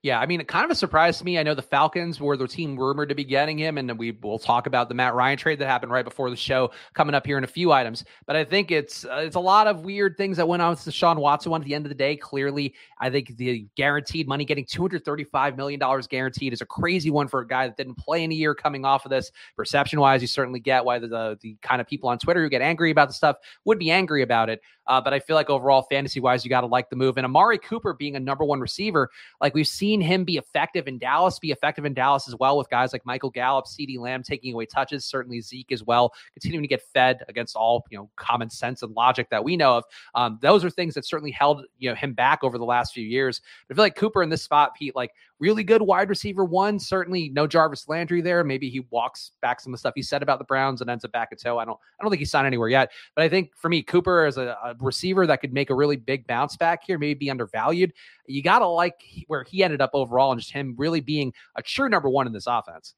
Yeah, I mean, it kind of a surprise to me. I know the Falcons were the team rumored to be getting him, and we will talk about the Matt Ryan trade that happened right before the show coming up here in a few items. But I think it's uh, it's a lot of weird things that went on with the Deshaun Watson one. At the end of the day, clearly, I think the guaranteed money, getting two hundred thirty five million dollars guaranteed, is a crazy one for a guy that didn't play in a year coming off of this. Perception wise, you certainly get why the, the the kind of people on Twitter who get angry about the stuff would be angry about it. Uh, but I feel like overall, fantasy wise, you got to like the move. And Amari Cooper being a number one receiver, like we've seen him be effective in Dallas, be effective in Dallas as well with guys like Michael Gallup, CeeDee Lamb taking away touches, certainly Zeke as well, continuing to get fed against all you know common sense and logic that we know of. Um, those are things that certainly held you know him back over the last few years. But I feel like Cooper in this spot, Pete, like really good wide receiver one. Certainly no Jarvis Landry there. Maybe he walks back some of the stuff he said about the Browns and ends up back at toe. I don't I don't think he's signed anywhere yet. But I think for me, Cooper is a, a receiver that could make a really big bounce back here, maybe be undervalued. You gotta like where he ended up overall and just him really being a true number one in this offense.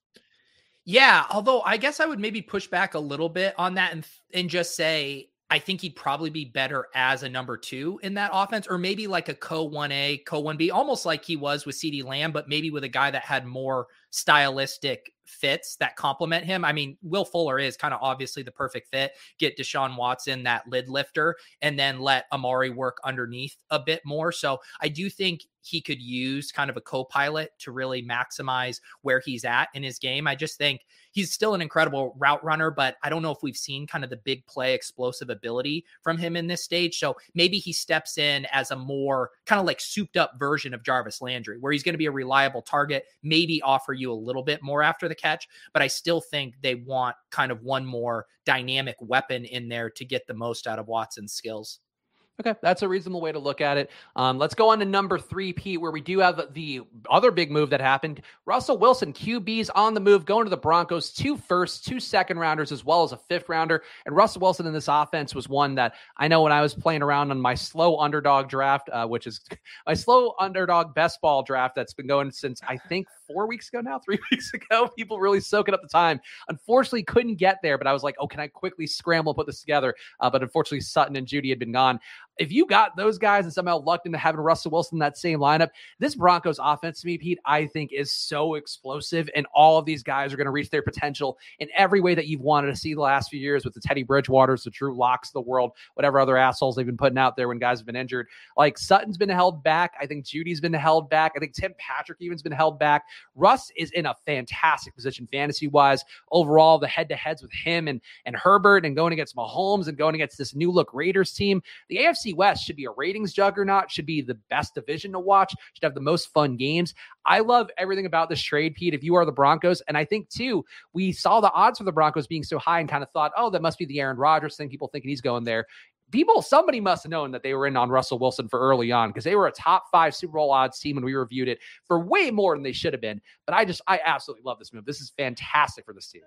Yeah, although I guess I would maybe push back a little bit on that and and just say I think he'd probably be better as a number two in that offense, or maybe like a co 1A, co 1B, almost like he was with CeeDee Lamb, but maybe with a guy that had more stylistic fits that complement him. I mean, Will Fuller is kind of obviously the perfect fit. Get Deshaun Watson, that lid lifter, and then let Amari work underneath a bit more. So I do think he could use kind of a co pilot to really maximize where he's at in his game. I just think he's still an incredible route runner, but I don't know if we've seen kind of the big play explosive ability from him in this stage. So maybe he steps in as a more kind of like souped up version of Jarvis Landry, where he's going to be a reliable target, maybe offer you a little bit more after the catch. But I still think they want kind of one more dynamic weapon in there to get the most out of Watson's skills. Okay, that's a reasonable way to look at it. Um, let's go on to number three, Pete, where we do have the other big move that happened. Russell Wilson, QB's on the move, going to the Broncos, two first, two second rounders, as well as a fifth rounder. And Russell Wilson in this offense was one that I know when I was playing around on my slow underdog draft, uh, which is my slow underdog best ball draft that's been going since I think four weeks ago now, three weeks ago. People really soaking up the time. Unfortunately, couldn't get there, but I was like, oh, can I quickly scramble put this together? Uh, but unfortunately, Sutton and Jeudy had been gone if you got those guys and somehow lucked into having Russell Wilson in that same lineup, this Broncos offense to me, Pete, I think is so explosive. And all of these guys are going to reach their potential in every way that you've wanted to see the last few years with the Teddy Bridgewaters, the Drew Locks the world, whatever other assholes they've been putting out there when guys have been injured. Like Sutton's been held back. I think Jeudy's been held back. I think Tim Patrick even's been held back. Russ is in a fantastic position fantasy wise. Overall, the head to heads with him and, and Herbert and going against Mahomes and going against this new look Raiders team. The AFC West should be a ratings juggernaut, should be the best division to watch, should have the most fun games. I love everything about this trade, Pete. If you are the Broncos, and I think too, we saw the odds for the Broncos being so high and kind of thought, oh, that must be the Aaron Rodgers thing. People thinking he's going there people, somebody must have known that they were in on Russell Wilson for early on because they were a top five Super Bowl odds team when we reviewed it for way more than they should have been. But I just, I absolutely love this move. This is fantastic for this team.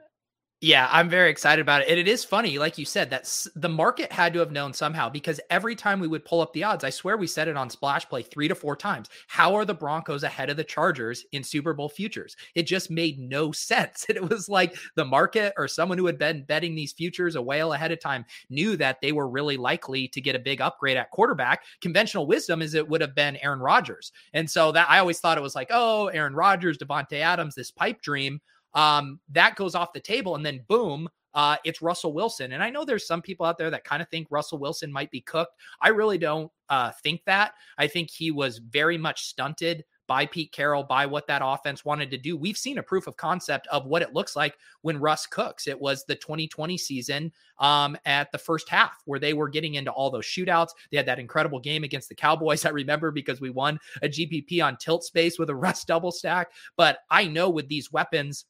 Yeah, I'm very excited about it. And it is funny, like you said, that the market had to have known somehow because every time we would pull up the odds, I swear we said it on Splash Play three to four times. How are the Broncos ahead of the Chargers in Super Bowl futures? It just made no sense. It was like the market or someone who had been betting these futures a whale ahead of time knew that they were really likely to get a big upgrade at quarterback. Conventional wisdom is it would have been Aaron Rodgers. And so that I always thought it was like, oh, Aaron Rodgers, Davante Adams, this pipe dream um, that goes off the table. And then boom, uh, it's Russell Wilson. And I know there's some people out there that kind of think Russell Wilson might be cooked. I really don't uh, think that. I think he was very much stunted by Pete Carroll, by what that offense wanted to do. We've seen a proof of concept of what it looks like when Russ cooks. It was the 2020 season um, at the first half where they were getting into all those shootouts. They had that incredible game against the Cowboys. I remember because we won a GPP on tilt space with a Russ double stack. But I know with these weapons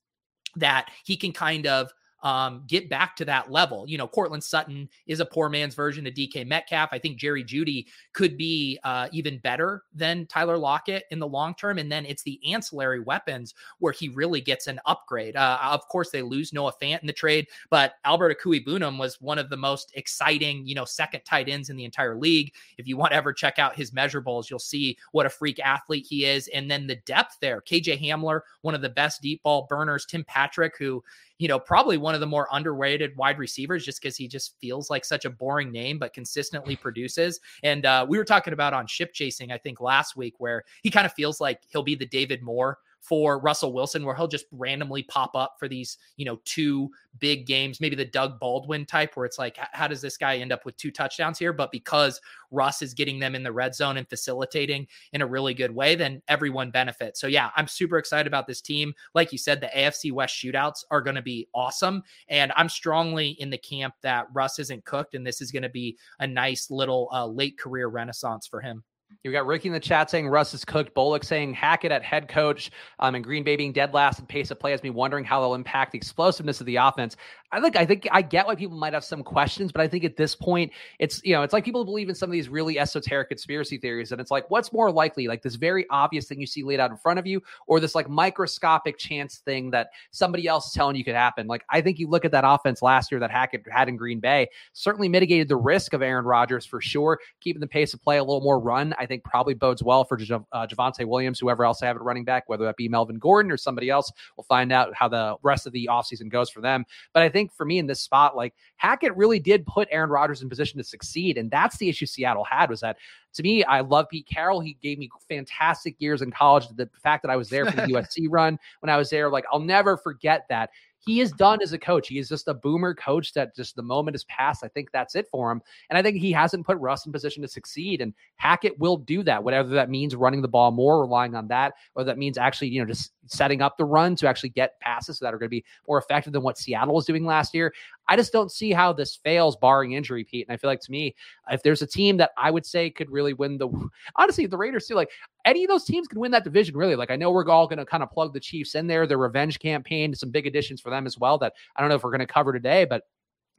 that he can kind of um, get back to that level. You know, Courtland Sutton is a poor man's version of DK Metcalf. I think Jerry Jeudy could be uh, even better than Tyler Lockett in the long term. And then it's the ancillary weapons where he really gets an upgrade. Uh, of course, they lose Noah Fant in the trade, but Albert Okwuegbunam was one of the most exciting, you know, second tight ends in the entire league. If you want to ever check out his measurables, you'll see what a freak athlete he is. And then the depth there, KJ Hamler, one of the best deep ball burners, Tim Patrick, who you know, probably one of the more underrated wide receivers just because he just feels like such a boring name, but consistently produces. And uh, we were talking about on ship chasing, I think last week, where he kind of feels like he'll be the David Moore for Russell Wilson, where he'll just randomly pop up for these, you know, two big games, maybe the Doug Baldwin type, where it's like, how does this guy end up with two touchdowns here? But because Russ is getting them in the red zone and facilitating in a really good way, then everyone benefits. So, yeah, I'm super excited about this team. Like you said, the AFC West shootouts are going to be awesome. And I'm strongly in the camp that Russ isn't cooked, and this is going to be a nice little uh, late career renaissance for him. You got Ricky in the chat saying Russ is cooked. Bullock saying Hackett at head coach um, and Green Bay being dead last in pace of play has me wondering how they'll impact the explosiveness of the offense. I think I think I get why people might have some questions, but I think at this point, it's you know, it's like people believe in some of these really esoteric conspiracy theories, and it's like, what's more likely, like this very obvious thing you see laid out in front of you, or this like microscopic chance thing that somebody else is telling you could happen? Like I think you look at that offense last year that Hackett had in Green Bay, certainly mitigated the risk of Aaron Rodgers for sure, keeping the pace of play a little more run. I think probably bodes well for J- uh, Javonte Williams, whoever else I have at running back, whether that be Melvin Gordon or somebody else. We'll find out how the rest of the offseason goes for them. But I think for me in this spot, like Hackett really did put Aaron Rodgers in position to succeed. And that's the issue Seattle had was that to me, I love Pete Carroll. He gave me fantastic years in college. The fact that I was there for the USC run when I was there, like I'll never forget that he is done as a coach. He is just a boomer coach that just the moment has passed. I think that's it for him. And I think he hasn't put Russ in position to succeed. And Hackett will do that, whatever that means running the ball more, relying on that, or that means actually, you know, just setting up the run to actually get passes that are going to be more effective than what Seattle was doing last year. I just don't see how this fails, barring injury, Pete. And I feel like to me, if there's a team that I would say could really win the, honestly, the Raiders too, like any of those teams can win that division, really. Like I know we're all going to kind of plug the Chiefs in there, their revenge campaign, some big additions for them as well that I don't know if we're going to cover today, but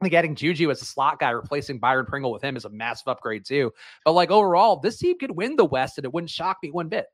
like adding Juju as a slot guy, replacing Byron Pringle with him is a massive upgrade too. But like overall, this team could win the West, and it wouldn't shock me one bit.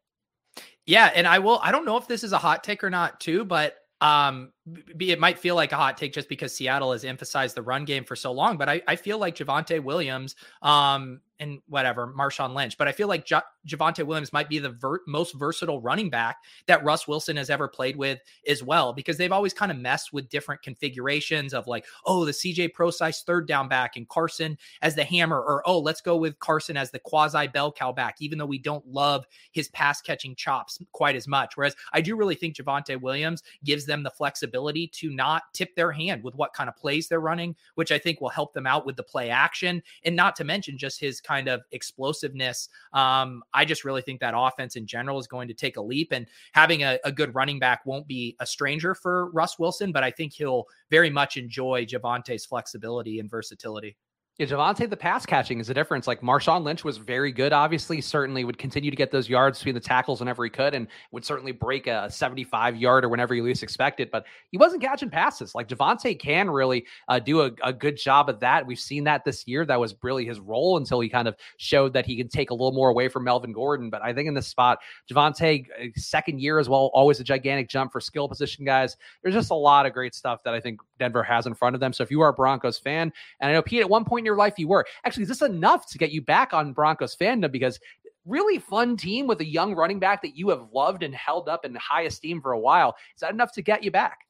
Yeah, and I will. I don't know if this is a hot take or not, too, but um, it might feel like a hot take just because Seattle has emphasized the run game for so long. But I, I feel like Javonte Williams, um, and whatever Marshawn Lynch. But I feel like J- Javonte Williams might be the ver- most versatile running back that Russ Wilson has ever played with as well, because they've always kind of messed with different configurations of like, oh, the CJ Prosise third down back and Carson as the hammer, or oh, let's go with Carson as the quasi bell cow back, even though we don't love his pass catching chops quite as much. Whereas I do really think Javonte Williams gives them the flexibility to not tip their hand with what kind of plays they're running, which I think will help them out with the play action, and not to mention just his kind of explosiveness. Um, I just really think that offense in general is going to take a leap, and having a, a good running back won't be a stranger for Russ Wilson, but I think he'll very much enjoy Javonte's flexibility and versatility. Yeah, Javonte, the pass catching is the difference. Like Marshawn Lynch was very good, obviously, certainly would continue to get those yards between the tackles whenever he could and would certainly break a 75 yard or whenever you least expect it. But he wasn't catching passes. Like Javonte can really uh, do a, a, good job of that. We've seen that this year. That was really his role until he kind of showed that he can take a little more away from Melvin Gordon. But I think in this spot, Javonte, uh, second year as well, always a gigantic jump for skill position guys. There's just a lot of great stuff that I think Denver has in front of them. So if you are a Broncos fan, and I know Pete at one point your life you were. Actually, is this enough to get you back on Broncos fandom? Because really fun team with a young running back that you have loved and held up in high esteem for a while. Is that enough to get you back?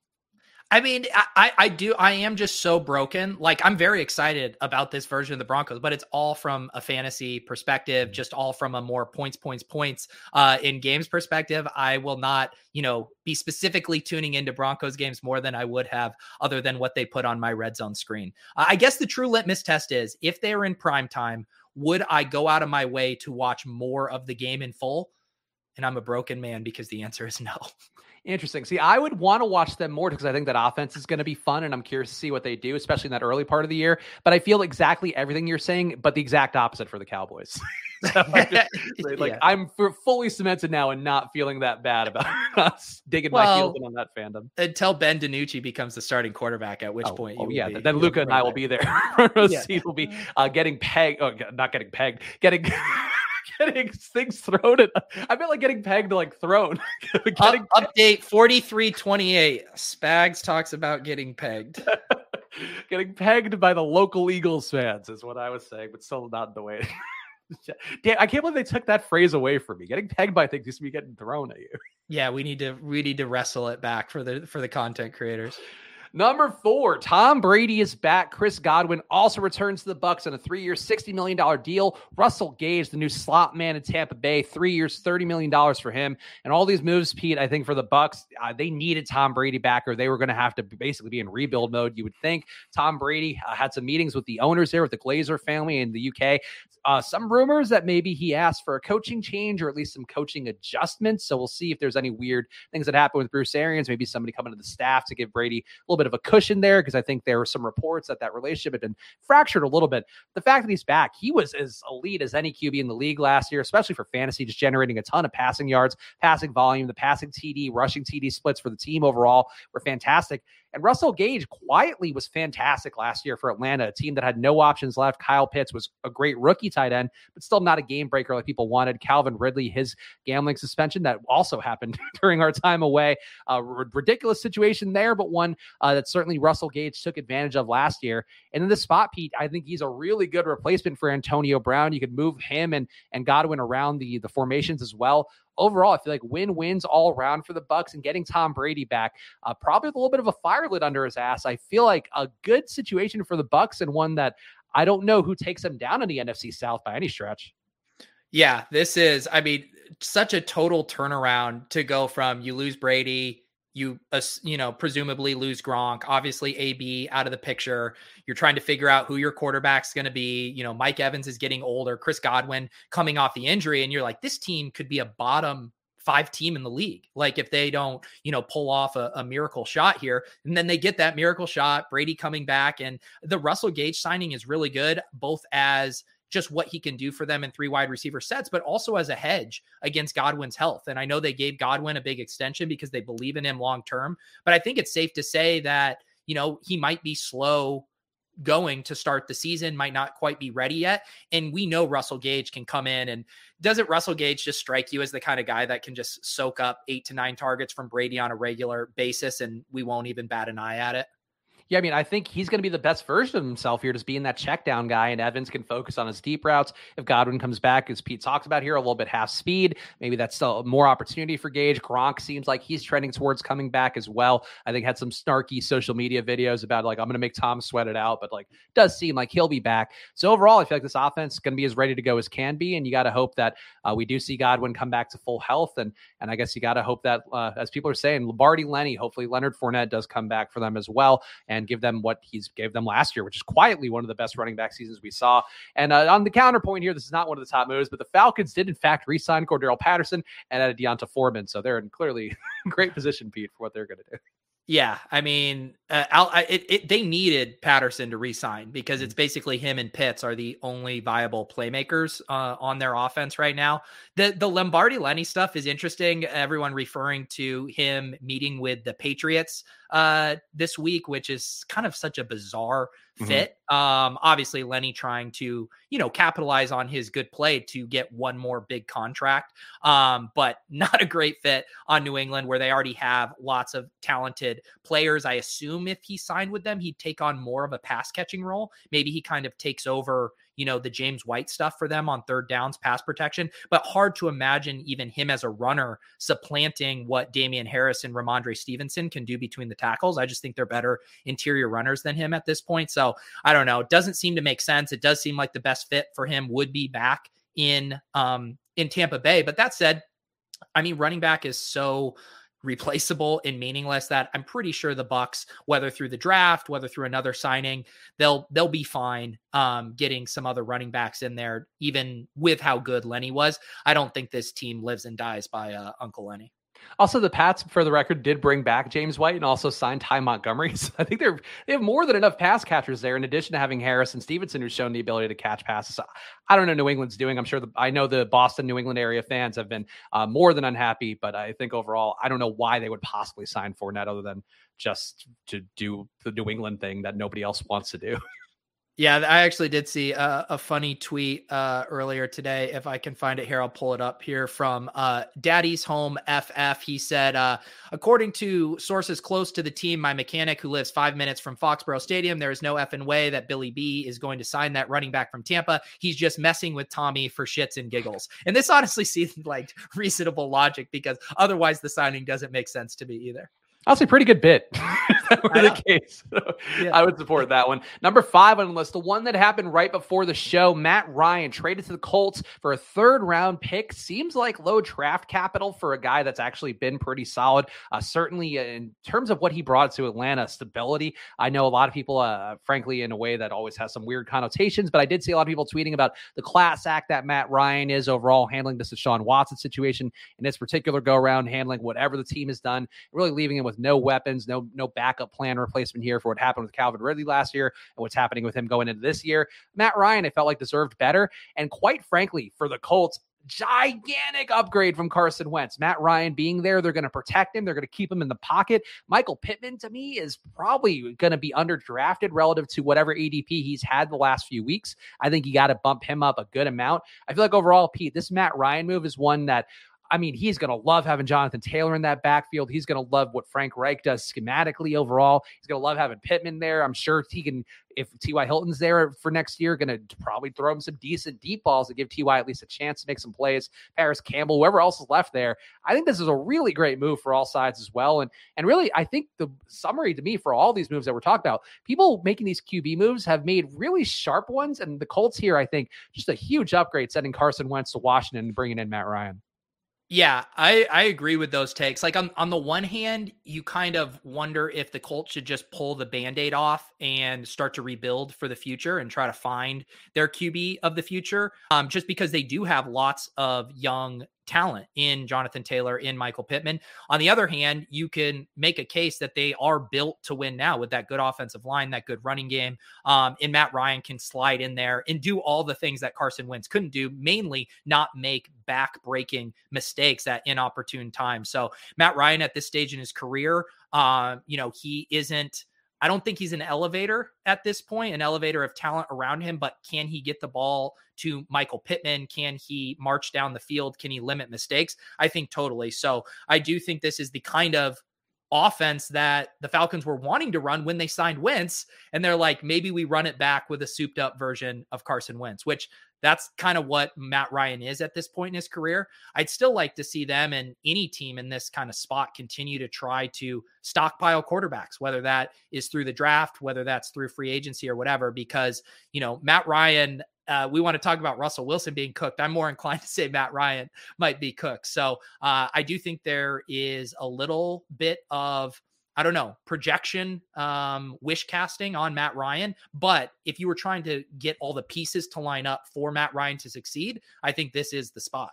I mean, I, I do. I am just so broken. Like, I'm very excited about this version of the Broncos, but it's all from a fantasy perspective, just all from a more points, points, points uh, in games perspective. I will not, you know, be specifically tuning into Broncos games more than I would have, other than what they put on my red zone screen. I guess the true litmus test is if they're in prime time, would I go out of my way to watch more of the game in full? And I'm a broken man because the answer is no. Interesting. See, I would want to watch them more because I think that offense is going to be fun and I'm curious to see what they do, especially in that early part of the year. But I feel exactly everything you're saying, but the exact opposite for the Cowboys. so like yeah. I'm fully cemented now and not feeling that bad about us digging well, my heels in on that fandom. Until Ben DiNucci becomes the starting quarterback, at which oh, point, oh, yeah, then Luca and I will be there. yeah. will be uh, getting pegged, oh, not getting pegged, getting getting things thrown at. I feel like getting pegged like thrown. getting Up, update forty three twenty eight. Spags talks about getting pegged. getting pegged by the local Eagles fans is what I was saying, but still not the way. Damn, I can't believe they took that phrase away from me. Getting pegged by things used to be getting thrown at you. Yeah, we need to we need to wrestle it back for the for the content creators. Number four, Tom Brady is back. Chris Godwin also returns to the Bucks on a three-year, $60 million deal. Russell Gage, the new slot man in Tampa Bay, three years, $30 million for him. And all these moves, Pete, I think for the Bucks, uh, they needed Tom Brady back, or they were going to have to basically be in rebuild mode. You would think Tom Brady uh, had some meetings with the owners there, with the Glazer family in the UK. Uh, some rumors that maybe he asked for a coaching change or at least some coaching adjustments. So we'll see if there's any weird things that happen with Bruce Arians. Maybe somebody coming to the staff to give Brady a little bit of a cushion there because I think there were some reports that that relationship had been fractured a little bit. The fact that he's back, he was as elite as any QB in the league last year, especially for fantasy, just generating a ton of passing yards, passing volume, the passing TD, rushing TD splits for the team overall were fantastic. And Russell Gage quietly was fantastic last year for Atlanta, a team that had no options left. Kyle Pitts was a great rookie tight end, but still not a game breaker like people wanted. Calvin Ridley, his gambling suspension that also happened during our time away. A ridiculous situation there, but one uh, that certainly Russell Gage took advantage of last year. And in the spot, Pete, I think he's a really good replacement for Antonio Brown. You could move him and and Godwin around the the formations as well overall, I feel like win wins all around for the Bucks and getting Tom Brady back, uh, probably a little bit of a fire lit under his ass. I feel like a good situation for the Bucks and one that I don't know who takes them down in the NFC South by any stretch. Yeah, this is, I mean, such a total turnaround to go from you lose Brady, you you know presumably lose Gronk. Obviously, AB out of the picture. You're trying to figure out who your quarterback's going to be. You know, Mike Evans is getting older. Chris Godwin coming off the injury, and you're like, this team could be a bottom five team in the league. Like if they don't, you know, pull off a, a, miracle shot here, and then they get that miracle shot, Brady coming back, and the Russell Gage signing is really good, both as just what he can do for them in three wide receiver sets, but also as a hedge against Godwin's health. And I know they gave Godwin a big extension because they believe in him long term, but I think it's safe to say that, you know, he might be slow going to start the season, might not quite be ready yet. And we know Russell Gage can come in and doesn't Russell Gage just strike you as the kind of guy that can just soak up eight to nine targets from Brady on a regular basis and we won't even bat an eye at it? Yeah, I mean, I think he's going to be the best version of himself here, just being that check down guy, and Evans can focus on his deep routes. If Godwin comes back, as Pete talks about here, a little bit half speed, maybe that's still more opportunity for Gage. Gronk seems like he's trending towards coming back as well. I think had some snarky social media videos about like I'm going to make Tom sweat it out, but like does seem like he'll be back. So overall, I feel like this offense is going to be as ready to go as can be, and you got to hope that uh, we do see Godwin come back to full health, and and I guess you got to hope that uh, as people are saying, Lombardi, Lenny, hopefully Leonard Fournette does come back for them as well, and give them what he he's gave them last year, which is quietly one of the best running back seasons we saw. And uh, on the counterpoint here, this is not one of the top moves, but the Falcons did in fact re-sign Cordarrelle Patterson and added D'Onta Foreman, so they're in clearly great position, Pete, for what they're going to do. Yeah, I mean, uh, I, it, it, they needed Patterson to resign because it's mm-hmm. basically him and Pitts are the only viable playmakers uh, on their offense right now. The the Lombardi Lenny stuff is interesting. Everyone referring to him meeting with the Patriots uh, this week, which is kind of such a bizarre mm-hmm. fit. Um, obviously, Lenny trying to you know capitalize on his good play to get one more big contract, um, but not a great fit on New England where they already have lots of talented players. I assume if he signed with them, he'd take on more of a pass catching role. Maybe he kind of takes over you know, the James White stuff for them on third downs, pass protection, but hard to imagine even him as a runner supplanting what Damien Harris and Rhamondre Stevenson can do between the tackles. I just think they're better interior runners than him at this point. So I don't know. It doesn't seem to make sense. It does seem like the best fit for him would be back in um in Tampa Bay. But that said, I mean, running back is so replaceable and meaningless that I'm pretty sure the Bucks, whether through the draft, whether through another signing, they'll they'll be fine um, getting some other running backs in there, even with how good Lenny was. I don't think this team lives and dies by uh, Uncle Lenny. Also, the Pats, for the record, did bring back James White and also signed Ty Montgomery. So I think they're they have more than enough pass catchers there, in addition to having Harris and Stevenson, who's shown the ability to catch passes. I don't know New England's doing. I'm sure the, I know the Boston, New England area fans have been uh, more than unhappy, but I think overall, I don't know why they would possibly sign Fournette other than just to do the New England thing that nobody else wants to do. Yeah, I actually did see a, a funny tweet uh, earlier today. If I can find it here, I'll pull it up here from uh, Daddy's Home FF. He said, uh, according to sources close to the team, my mechanic who lives five minutes from Foxborough Stadium, there is no effing way that Billy B is going to sign that running back from Tampa. He's just messing with Tommy for shits and giggles. And this honestly seems like reasonable logic because otherwise the signing doesn't make sense to me either. Honestly, pretty good bit. that were the case. yeah. I would support that one. Number five on the list, the one that happened right before the show. Matt Ryan traded to the Colts for a third round pick. Seems like low draft capital for a guy that's actually been pretty solid. Uh, certainly, in terms of what he brought to Atlanta, stability. I know a lot of people, uh, frankly, in a way that always has some weird connotations, but I did see a lot of people tweeting about the class act that Matt Ryan is overall handling this Deshaun Watson situation in this particular go around, handling whatever the team has done, really leaving him with no weapons, no no backup plan replacement here for what happened with Calvin Ridley last year and what's happening with him going into this year. Matt Ryan, I felt like deserved better, and quite frankly, for the Colts, gigantic upgrade from Carson Wentz. Matt Ryan being there, they're going to protect him. They're going to keep him in the pocket. Michael Pittman, to me, is probably going to be underdrafted relative to whatever ADP he's had the last few weeks. I think you got to bump him up a good amount. I feel like overall, Pete, this Matt Ryan move is one that I mean, he's going to love having Jonathan Taylor in that backfield. He's going to love what Frank Reich does schematically overall. He's going to love having Pittman there. I'm sure he can, if T.Y. Hilton's there for next year, going to probably throw him some decent deep balls to give T.Y. at least a chance to make some plays. Parris Campbell, whoever else is left there. I think this is a really great move for all sides as well. And, and really, I think the summary to me for all these moves that we're talking about, people making these QB moves have made really sharp ones. And the Colts here, I think, just a huge upgrade sending Carson Wentz to Washington and bringing in Matt Ryan. Yeah, I, I agree with those takes. Like on, on the one hand, you kind of wonder if the Colts should just pull the band-aid off and start to rebuild for the future and try to find their QB of the future. Um, just because they do have lots of young talent in Jonathan Taylor, in Michael Pittman. On the other hand, you can make a case that they are built to win now with that good offensive line, that good running game. Um, and Matt Ryan can slide in there and do all the things that Carson Wentz couldn't do, mainly not make back breaking mistakes at inopportune times. So Matt Ryan at this stage in his career, uh, you know, he isn't I don't think he's an elevator at this point, an elevator of talent around him, but can he get the ball to Michael Pittman? Can he march down the field? Can he limit mistakes? I think totally. So I do think this is the kind of offense that the Falcons were wanting to run when they signed Wentz. And they're like, maybe we run it back with a souped up version of Carson Wentz, which that's kind of what Matt Ryan is at this point in his career. I'd still like to see them and any team in this kind of spot continue to try to stockpile quarterbacks, whether that is through the draft, whether that's through free agency or whatever, because, you know, Matt Ryan uh, we want to talk about Russell Wilson being cooked. I'm more inclined to say Matt Ryan might be cooked. So uh, I do think there is a little bit of I don't know, projection, um, wish casting on Matt Ryan. But if you were trying to get all the pieces to line up for Matt Ryan to succeed, I think this is the spot.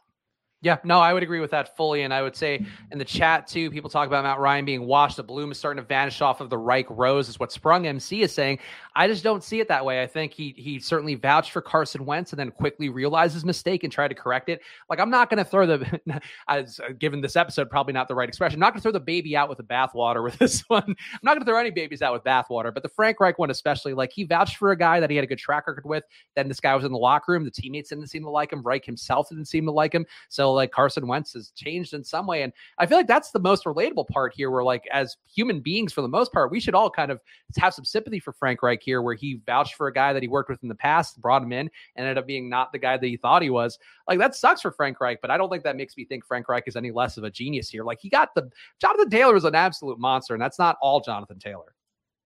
Yeah, no, I would agree with that fully. And I would say in the chat too, people talk about Matt Ryan being washed. The bloom is starting to vanish off of the Reich rose, is what Sprung MC is saying. I just don't see it that way. I think he he certainly vouched for Carson Wentz and then quickly realized his mistake and tried to correct it. Like I'm not going to throw the, as given this episode, probably not the right expression. I'm not going to throw the baby out with the bathwater with this one. I'm not going to throw any babies out with bathwater, but the Frank Reich one especially. Like he vouched for a guy that he had a good track record with. Then this guy was in the locker room. The teammates didn't seem to like him. Reich himself didn't seem to like him. So like Carson Wentz has changed in some way. And I feel like that's the most relatable part here, where like as human beings, for the most part, we should all kind of have some sympathy for Frank Reich here, where he vouched for a guy that he worked with in the past, brought him in, and ended up being not the guy that he thought he was. Like that sucks for Frank Reich, but I don't think that makes me think Frank Reich is any less of a genius here. Like he got the Jonathan Taylor is an absolute monster, and that's not all Jonathan Taylor.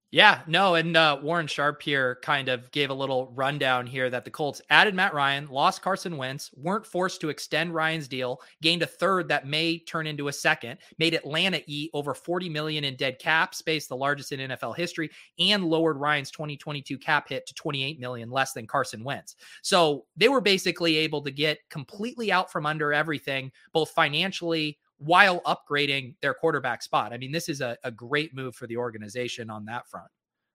Yeah, no, and uh, Warren Sharp here kind of gave a little rundown here that the Colts added Matt Ryan, lost Carson Wentz, weren't forced to extend Ryan's deal, gained a third that may turn into a second, made Atlanta eat over 40 million in dead cap space, the largest in NFL history, and lowered Ryan's 2022 cap hit to 28 million, less than Carson Wentz. So they were basically able to get completely out from under everything, both financially while upgrading their quarterback spot. I mean, this is a, a great move for the organization on that front.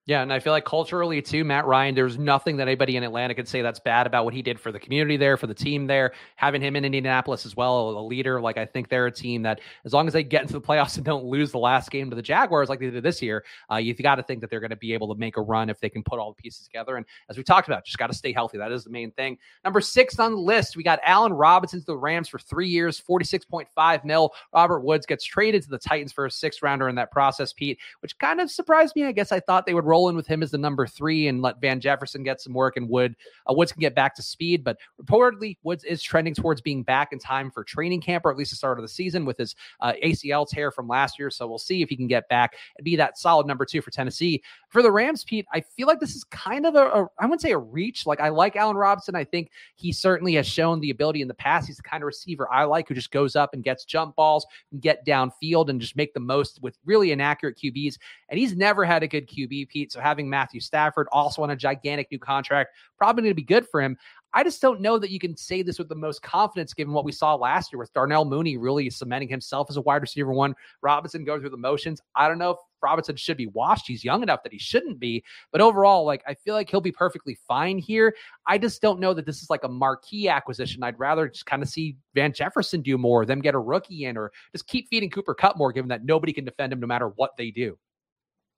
Yeah, and I feel like culturally too, Matt Ryan, there's nothing that anybody in Atlanta could say that's bad about what he did for the community there, for the team there. Having him in Indianapolis as well, a leader. Like I think they're a team that, as long as they get into the playoffs and don't lose the last game to the Jaguars like they did this year, uh, you've got to think that they're going to be able to make a run if they can put all the pieces together. And as we talked about, just got to stay healthy. That is the main thing. Number six on the list, we got Allen Robinson to the Rams for three years, 46.5 mil. Robert Woods gets traded to the Titans for a six rounder in that process, Pete, which kind of surprised me. I guess I thought they would roll in with him as the number three and let Van Jefferson get some work and Wood uh, Woods can get back to speed. But reportedly, Woods is trending towards being back in time for training camp or at least the start of the season with his uh, ACL tear from last year. So we'll see if he can get back and be that solid number two for Tennessee. For the Rams, Pete, I feel like this is kind of a, a I wouldn't say a reach. Like I like Allen Robinson. I think he certainly has shown the ability in the past. He's the kind of receiver I like who just goes up and gets jump balls and get downfield and just make the most with really inaccurate QBs. And he's never had a good QB, Pete. So having Matthew Stafford also on a gigantic new contract, probably going to be good for him. I just don't know that you can say this with the most confidence given what we saw last year with Darnell Mooney really cementing himself as a wide receiver one, Robinson going through the motions. I don't know if Robinson should be washed. He's young enough that he shouldn't be. But overall, like I feel like he'll be perfectly fine here. I just don't know that this is like a marquee acquisition. I'd rather just kind of see Van Jefferson do more, them get a rookie in, or just keep feeding Cooper Kupp more, given that nobody can defend him no matter what they do.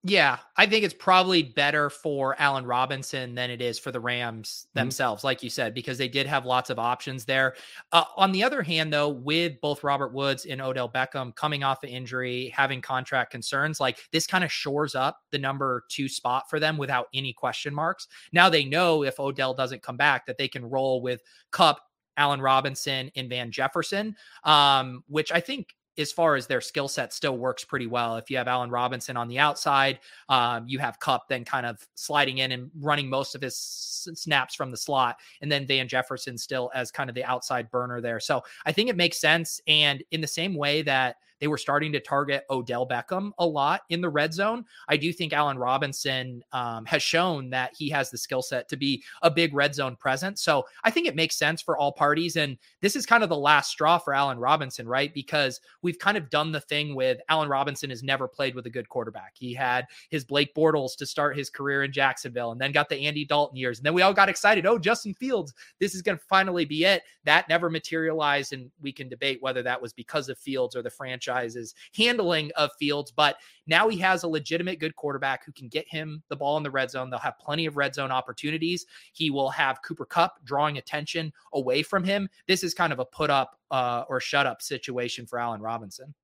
Yeah, I think it's probably better for Allen Robinson than it is for the Rams mm-hmm. themselves, mm-hmm. like you said, because they did have lots of options there. Uh, on the other hand, though, with both Robert Woods and Odell Beckham coming off the injury, having contract concerns, like this kind of shores up the number two spot for them without any question marks. Now they know if Odell doesn't come back that they can roll with Kupp, Allen Robinson, and Van Jefferson, um, which I think as far as their skill set still works pretty well. If you have Allen Robinson on the outside, um, you have Kupp then kind of sliding in and running most of his snaps from the slot, and then Van Jefferson still as kind of the outside burner there. So I think it makes sense. And in the same way that they were starting to target Odell Beckham a lot in the red zone. I do think Allen Robinson um, has shown that he has the skill set to be a big red zone presence. So I think it makes sense for all parties. And this is kind of the last straw for Allen Robinson, right? Because we've kind of done the thing with Allen Robinson has never played with a good quarterback. He had his Blake Bortles to start his career in Jacksonville and then got the Andy Dalton years. And then we all got excited. Oh, Justin Fields, this is going to finally be it. That never materialized. And we can debate whether that was because of Fields or the franchise franchise's handling of Fields. But now he has a legitimate good quarterback who can get him the ball in the red zone. They'll have plenty of red zone opportunities. He will have Cooper Kupp drawing attention away from him. This is kind of a put up uh, or shut up situation for Allen Robinson.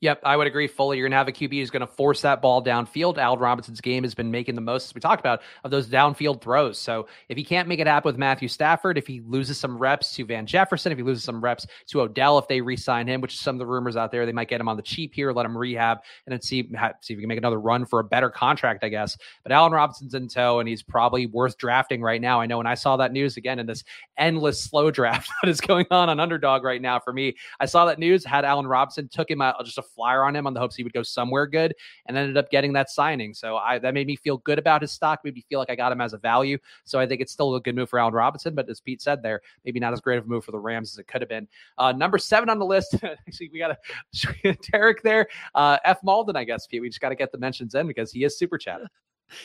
Yep, I would agree fully. You're going to have a QB who's going to force that ball downfield. Allen Robinson's game has been making the most, as we talked about, of those downfield throws. So if he can't make it happen with Matthew Stafford, if he loses some reps to Van Jefferson, if he loses some reps to Odell, if they re-sign him, which is some of the rumors out there, they might get him on the cheap here, let him rehab, and then see see if he can make another run for a better contract, I guess. But Allen Robinson's in tow, and he's probably worth drafting right now. I know when I saw that news again in this endless slow draft that is going on on Underdog right now for me, I saw that news, had Allen Robinson, took him out just a flyer on him on the hopes he would go somewhere good, and ended up getting that signing. So I that made me feel good about his stock. Made me feel like I got him as a value. So I think it's still a good move for Allen Robinson, but as Pete said there, maybe not as great of a move for the Rams as it could have been. Uh, number seven on the list. actually, we got a Derek there. Uh, F Malden, I guess. Pete. We just got to get the mentions in because he is super chatted.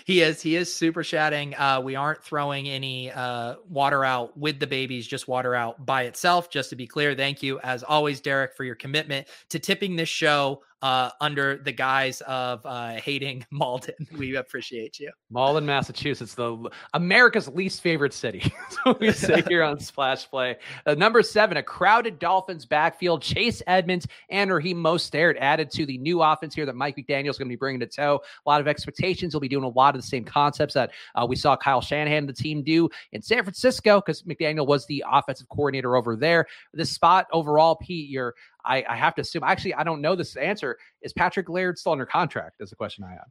He is. He is super chatting. Uh, we aren't throwing any uh, water out with the babies, just water out by itself. Just to be clear, thank you as always, Derek, for your commitment to tipping this show uh, under the guise of uh, hating Malden. We appreciate you. Malden, Massachusetts, the America's least favorite city. so we say here on Splash Play. Uh, number seven, a crowded Dolphins backfield. Chase Edmonds and Raheem Mostert added to the new offense here that Mike McDaniel is going to be bringing to tow. A lot of expectations. He'll be doing a lot of the same concepts that uh, we saw Kyle Shanahan and the team do in San Francisco because McDaniel was the offensive coordinator over there. This spot overall, Pete, you're I, I have to assume. Actually, I don't know this answer. Is Patrick Laird still under contract? Is the question I have.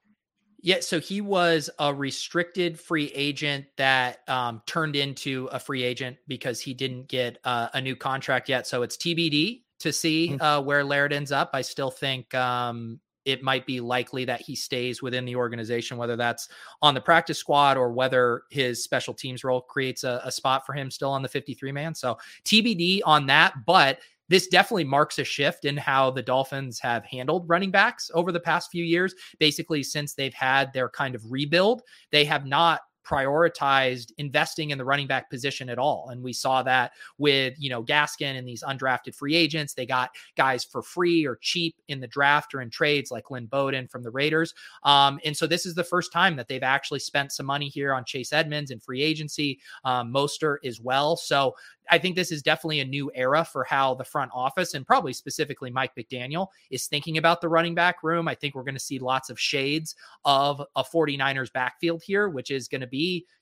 Yeah, so he was a restricted free agent that um, turned into a free agent because he didn't get uh, a new contract yet. So it's TBD to see mm-hmm. uh, where Laird ends up. I still think um, it might be likely that he stays within the organization, whether that's on the practice squad or whether his special teams role creates a, a spot for him still on the 53 man. So TBD on that. But this definitely marks a shift in how the Dolphins have handled running backs over the past few years. Basically, since they've had their kind of rebuild, they have not prioritized investing in the running back position at all. And we saw that with, you know, Gaskin and these undrafted free agents. They got guys for free or cheap in the draft or in trades like Lynn Bowden from the Raiders. Um, and so this is the first time that they've actually spent some money here on Chase Edmonds and free agency, um, Mostert as well. So I think this is definitely a new era for how the front office and probably specifically Mike McDaniel is thinking about the running back room. I think we're going to see lots of shades of a 49ers backfield here, which is going to be,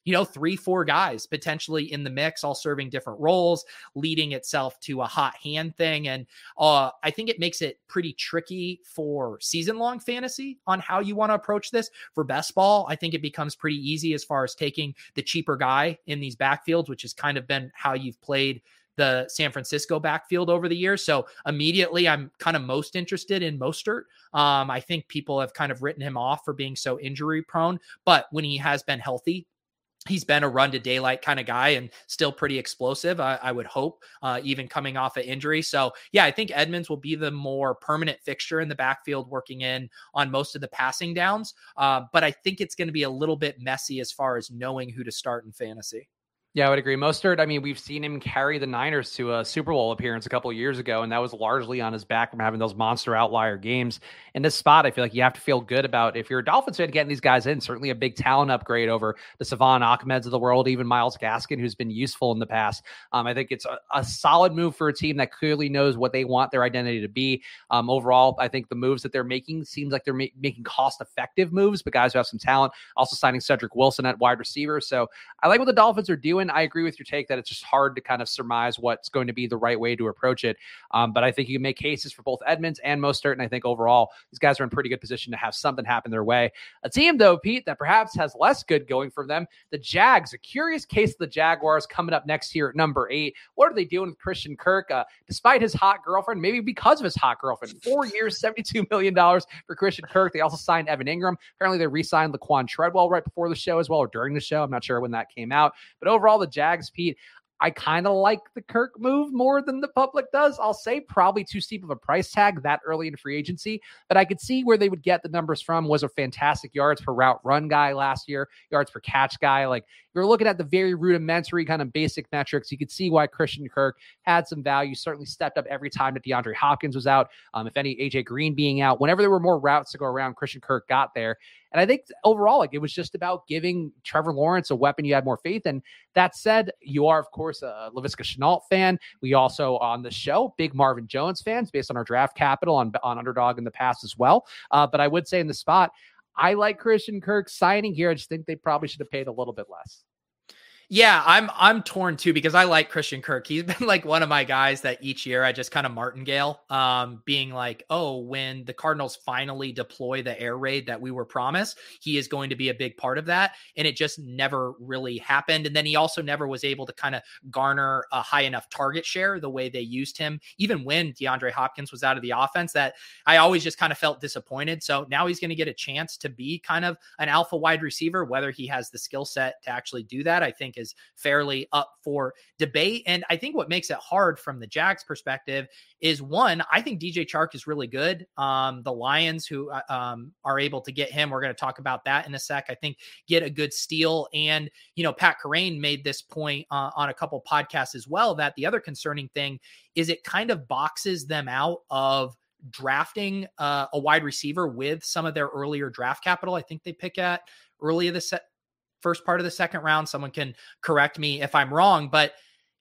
you know, three, four guys potentially in the mix, all serving different roles, leading itself to a hot hand thing. And uh, I think it makes it pretty tricky for season long fantasy on how you want to approach this. For best ball, I think it becomes pretty easy as far as taking the cheaper guy in these backfields, which has kind of been how you've played the San Francisco backfield over the years. So immediately, I'm kind of most interested in Mostert. Um, I think people have kind of written him off for being so injury prone, but when he has been healthy, he's been a run to daylight kind of guy and still pretty explosive. I, I would hope, uh, even coming off an injury. So yeah, I think Edmonds will be the more permanent fixture in the backfield, working in on most of the passing downs. Uh, but I think it's going to be a little bit messy as far as knowing who to start in fantasy. Yeah, I would agree. Mostert, I mean, we've seen him carry the Niners to a Super Bowl appearance a couple years ago, and that was largely on his back from having those monster outlier games. In this spot, I feel like you have to feel good about if you're a Dolphins fan getting these guys in. Certainly a big talent upgrade over the Salvon Ahmeds of the world, even Myles Gaskin, who's been useful in the past. Um, I think it's a, a, solid move for a team that clearly knows what they want their identity to be. Um, overall, I think the moves that they're making seems like they're ma- making cost effective moves, but guys who have some talent. Also signing Cedric Wilson at wide receiver. So I like what the Dolphins are doing. I agree with your take that it's just hard to kind of surmise what's going to be the right way to approach it. Um, but I think you can make cases for both Edmonds and Mostert. And I think overall, these guys are in pretty good position to have something happen their way. A team, though, Pete, that perhaps has less good going for them, the Jags. A curious case of the Jaguars coming up next year at number eight. What are they doing with Christian Kirk? Uh, despite his hot girlfriend, maybe because of his hot girlfriend, four years, $72 million for Christian Kirk. They also signed Evan Engram. Apparently, they re signed Laquan Treadwell right before the show as well, or during the show. I'm not sure when that came out. But overall, the Jags, Pete, I kind of like the Kirk move more than the public does. I'll say probably too steep of a price tag that early in free agency, but I could see where they would get the numbers from. Was a fantastic yards per route run guy last year, yards per catch guy. Like you're looking at the very rudimentary kind of basic metrics, you could see why Christian Kirk had some value. Certainly stepped up every time that DeAndre Hopkins was out. Um, if any AJ Green being out, whenever there were more routes to go around, Christian Kirk got there. And I think overall, like it was just about giving Trevor Lawrence a weapon you had more faith in. That said, you are, of course, a Laviska Shenault fan. We also on the show, big Marvin Jones fans based on our draft capital on, on underdog in the past as well. Uh, but I would say in the spot, I like Christian Kirk signing here. I just think they probably should have paid a little bit less. Yeah, I'm I'm torn too because I like Christian Kirk. He's been like one of my guys that each year I just kind of martingale, um, being like, oh, when the Cardinals finally deploy the air raid that we were promised, he is going to be a big part of that, and it just never really happened. And then he also never was able to kind of garner a high enough target share the way they used him, even when DeAndre Hopkins was out of the offense. That I always just kind of felt disappointed. So now he's going to get a chance to be kind of an alpha wide receiver, whether he has the skill set to actually do that. I think is fairly up for debate. And I think what makes it hard from the Jags perspective is one, I think DJ Chark is really good. Um, the Lions, who uh, um, are able to get him, we're going to talk about that in a sec. I think get a good steal. And, you know, Pat Kerrane made this point uh, on a couple podcasts as well that the other concerning thing is it kind of boxes them out of drafting uh, a wide receiver with some of their earlier draft capital. I think they pick at early set, first part of the second round. Someone can correct me if I'm wrong, but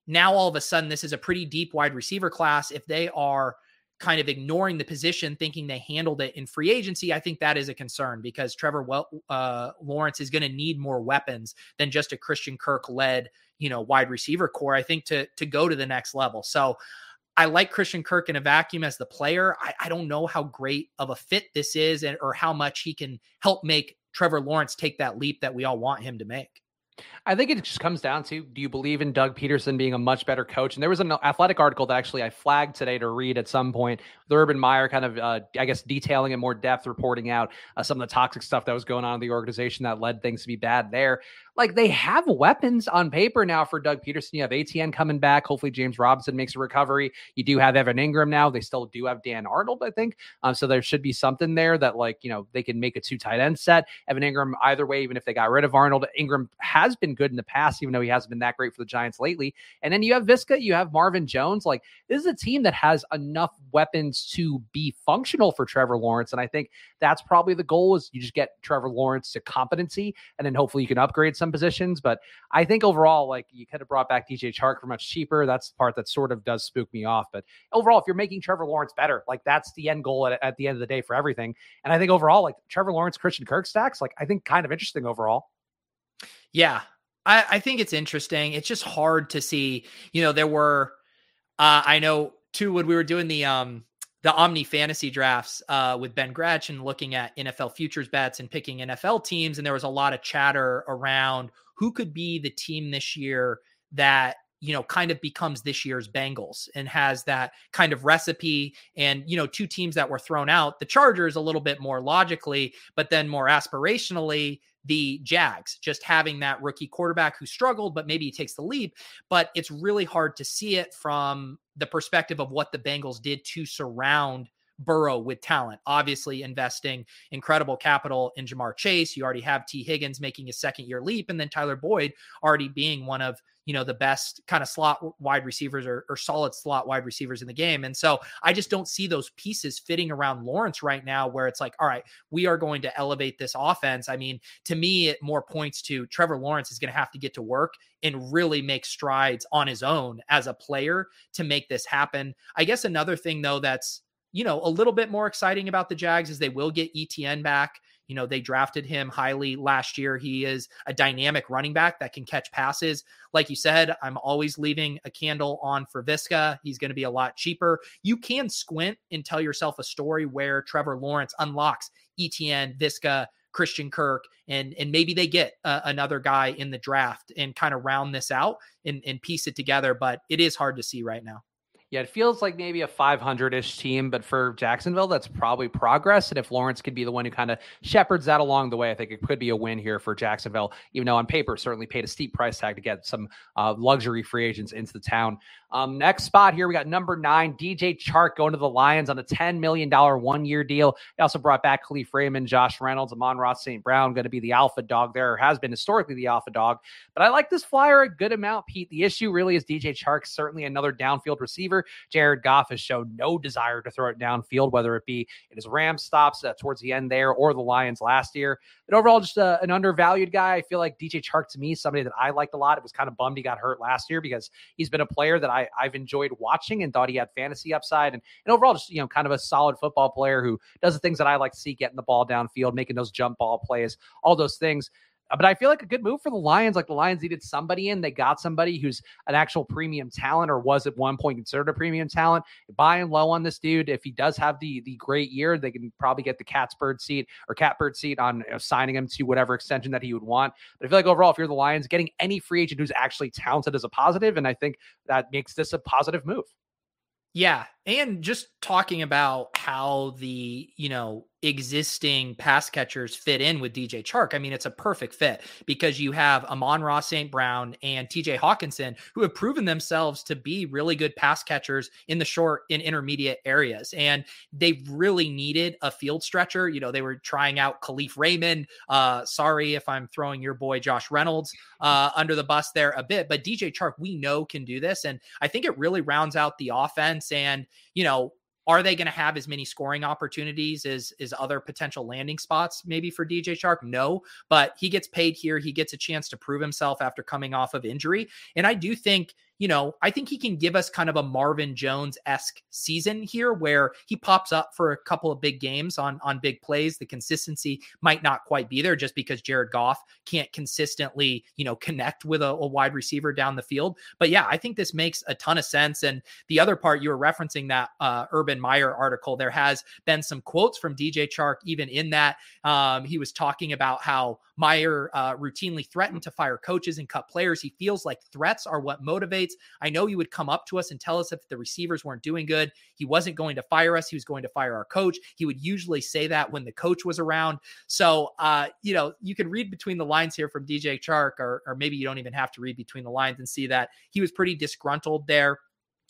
now all of a sudden this is a pretty deep wide receiver class. If they are kind of ignoring the position, thinking they handled it in free agency, I think that is a concern because Trevor well, uh, Lawrence is going to need more weapons than just a Christian Kirk led, you know, wide receiver core. I think to to go to the next level. So I like Christian Kirk in a vacuum as the player. I, I don't know how great of a fit this is and or how much he can help make Trevor Lawrence take that leap that we all want him to make. I think it just comes down to do you believe in Doug Pederson being a much better coach? And there was an athletic article that actually I flagged today to read at some point The Urban Meyer kind of, uh, I guess, detailing in more depth, reporting out uh, some of the toxic stuff that was going on in the organization that led things to be bad there like they have weapons on paper now for Doug Pederson. You have ATN coming back. Hopefully, James Robinson makes a recovery. You do have Evan Engram now. They still do have Dan Arnold, I think. Um, so there should be something there that, like, you know, they can make a two tight end set. Evan Engram either way, even if they got rid of Arnold, Engram has been good in the past, even though he hasn't been that great for the Giants lately. And then you have Viska, you have Marvin Jones. Like, this is a team that has enough weapons to be functional for Trevor Lawrence. And I think that's probably the goal is you just get Trevor Lawrence to competency, and then hopefully you can upgrade some some positions. But I think overall, like you could have brought back DJ Chark for much cheaper. That's the part that sort of does spook me off. But overall, if you're making Trevor Lawrence better, like that's the end goal at, at the end of the day for everything. And I think overall, like Trevor Lawrence, Christian Kirk stacks, like I think kind of interesting overall. Yeah. I, I think it's interesting. It's just hard to see, you know, there were uh I know too when we were doing the um the Omni fantasy drafts uh, with Ben Gretch looking at NFL futures bets and picking NFL teams. And there was a lot of chatter around who could be the team this year that you know kind of becomes this year's Bengals and has that kind of recipe and you know two teams that were thrown out the Chargers a little bit more logically but then more aspirationally the Jags just having that rookie quarterback who struggled but maybe he takes the leap but it's really hard to see it from the perspective of what the Bengals did to surround Burrow with talent. Obviously, investing incredible capital in Ja'Marr Chase. You already have Tee Higgins making his second year leap, and then Tyler Boyd already being one of you know the best kind of slot wide receivers or, or, solid slot wide receivers in the game and so i just don't see those pieces fitting around lawrence right now where it's like all right we are going to elevate this offense i mean to me it more points to trevor lawrence is going to have to get to work and really make strides on his own as a player to make this happen i guess another thing though that's you know, a little bit more exciting about the Jags is they will get ETN back. You know, they drafted him highly last year. He is a dynamic running back that can catch passes. Like you said, I'm always leaving a candle on for Viska. He's going to be a lot cheaper. You can squint and tell yourself a story where Trevor Lawrence unlocks ETN, Viska, Christian Kirk, and and maybe they get uh, another guy in the draft and kind of round this out and, and piece it together. But it is hard to see right now. Yeah, it feels like maybe a 500 ish team, but for Jacksonville, that's probably progress. And if Lawrence could be the one who kind of shepherds that along the way, I think it could be a win here for Jacksonville, even though on paper, certainly paid a steep price tag to get some uh, luxury free agents into the town. Um, next spot here, we got number nine, DJ Chark going to the Lions on a $10 million one year deal. They also brought back Kalif Raymond, Josh Reynolds, Amon-Ra St. Brown, going to be the alpha dog there, has been historically the alpha dog. But I like this flyer a good amount, Pete. The issue really is DJ Chark, certainly another downfield receiver. Jared Goff has shown no desire to throw it downfield, whether it be in his Ram stops uh, towards the end there or the Lions last year. But overall, just uh, an undervalued guy. I feel like DJ Chark to me, somebody that I liked a lot. It was kind of bummed he got hurt last year because he's been a player that I, I've enjoyed watching and thought he had fantasy upside and, and overall just, you know, kind of a solid football player who does the things that I like to see, getting the ball downfield, making those jump ball plays, all those things. But I feel like a good move for the Lions. Like the Lions needed somebody in. They got somebody who's an actual premium talent or was at one point considered a premium talent. Buying low on this dude. If he does have the the great year, they can probably get the cat's bird seat or catbird seat on you know, signing him to whatever extension that he would want. But I feel like overall, if you're the Lions, getting any free agent who's actually talented is a positive, and I think that makes this a positive move. Yeah, and just talking about how the you know existing pass catchers fit in with DJ Chark. I mean, it's a perfect fit because you have Amon-Ra St. Brown and TJ Hockenson who have proven themselves to be really good pass catchers in the short and intermediate areas. And they really needed a field stretcher. You know, they were trying out Kalif Raymond. Uh, sorry if I'm throwing your boy Josh Reynolds uh, under the bus there a bit, but DJ Chark, we know can do this. And I think it really rounds out the offense. And, you know, are they going to have as many scoring opportunities as as other potential landing spots maybe for DJ Chark? No, but he gets paid here. He gets a chance to prove himself after coming off of injury. And I do think you know, I think he can give us kind of a Marvin Jones esque season here where he pops up for a couple of big games on, on big plays. The consistency might not quite be there just because Jared Goff can't consistently, you know, connect with a, a wide receiver down the field. But yeah, I think this makes a ton of sense. And the other part you were referencing that uh, Urban Meyer article, there has been some quotes from DJ Chark even in that. Um, he was talking about how Meyer uh, routinely threatened to fire coaches and cut players. He feels like threats are what motivates. I know he would come up to us and tell us if the receivers weren't doing good. He wasn't going to fire us. He was going to fire our coach. He would usually say that when the coach was around. So, uh, you know, you can read between the lines here from DJ Chark, or, or maybe you don't even have to read between the lines and see that he was pretty disgruntled there.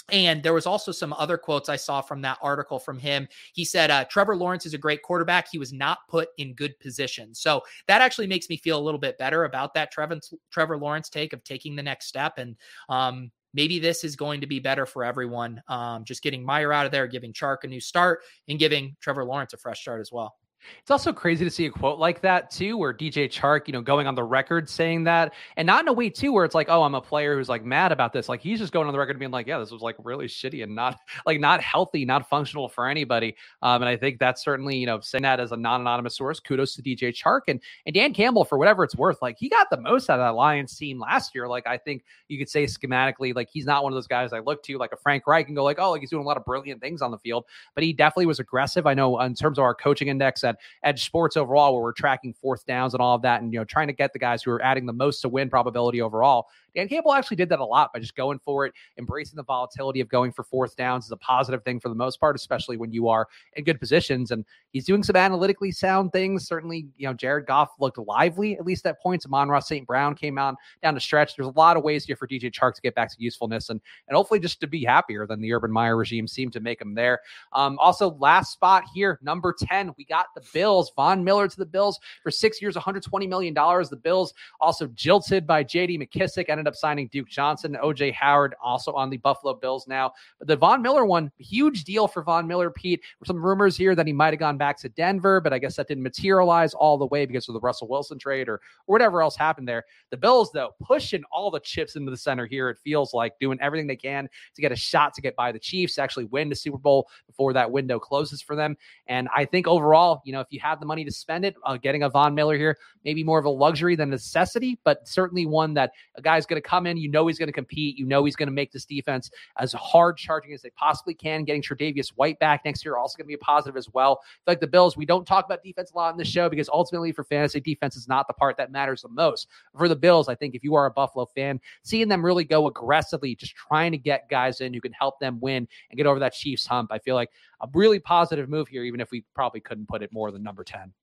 And there was also some other quotes I saw from that article from him. He said, uh, Trevor Lawrence is a great quarterback. He was not put in good position. So that actually makes me feel a little bit better about that Trevor, Trevor Lawrence take of taking the next step. And um, maybe this is going to be better for everyone. Um, just getting Meyer out of there, giving Chark a new start, and giving Trevor Lawrence a fresh start as well. It's also crazy to see a quote like that too, where DJ Chark, you know, going on the record saying that, and not in a way too, where it's like, oh, I'm a player who's like mad about this. Like he's just going on the record and being like, yeah, this was like really shitty and not like not healthy, not functional for anybody. Um, and I think that's certainly, you know, saying that as a non-anonymous source, kudos to DJ Chark and and Dan Campbell for whatever it's worth. Like he got the most out of that Lions team last year. Like I think you could say schematically, like he's not one of those guys I look to, like a Frank Reich, and go like, oh, like he's doing a lot of brilliant things on the field, but he definitely was aggressive. I know in terms of our coaching index at Edge Sports overall, where we're tracking fourth downs and all of that, and you know trying to get the guys who are adding the most to win probability overall. Dan Campbell actually did that a lot by just going for it, embracing the volatility of going for fourth downs is a positive thing for the most part, especially when you are in good positions. And he's doing some analytically sound things. Certainly, you know, Jared Goff looked lively, at least at points. Amon-Ra St. Brown came out down the stretch. There's a lot of ways here for DJ Chark to get back to usefulness and and hopefully just to be happier than the Urban Meyer regime seemed to make him there. Um, also, last spot here, number 10, we got the Bills. Von Miller to the Bills for six years, $120 million. The Bills also jilted by JD McKissic, ended up signing Duke Johnson, OJ Howard, also on the Buffalo Bills now. But the Von Miller one, huge deal for Von Miller, Pete. Some rumors here that he might have gone back to Denver, but I guess that didn't materialize all the way because of the Russell Wilson trade or, or whatever else happened there. The Bills, though, pushing all the chips into the center here. It feels like doing everything they can to get a shot to get by the Chiefs, actually win the Super Bowl before that window closes for them. And I think overall, you know, if you have the money to spend it, uh, getting a Von Miller here, maybe more of a luxury than necessity, but certainly one that a guy's going to come in. You know he's going to compete. You know he's going to make this defense as hard charging as they possibly can. Getting Tre'Davious White back next year also going to be a positive as well. Like the Bills, we don't talk about defense a lot in this show because ultimately for fantasy, defense is not the part that matters the most. For the Bills, I think if you are a Buffalo fan, seeing them really go aggressively, just trying to get guys in who can help them win and get over that Chiefs hump, I feel like a really positive move here, even if we probably couldn't put it more than number 10.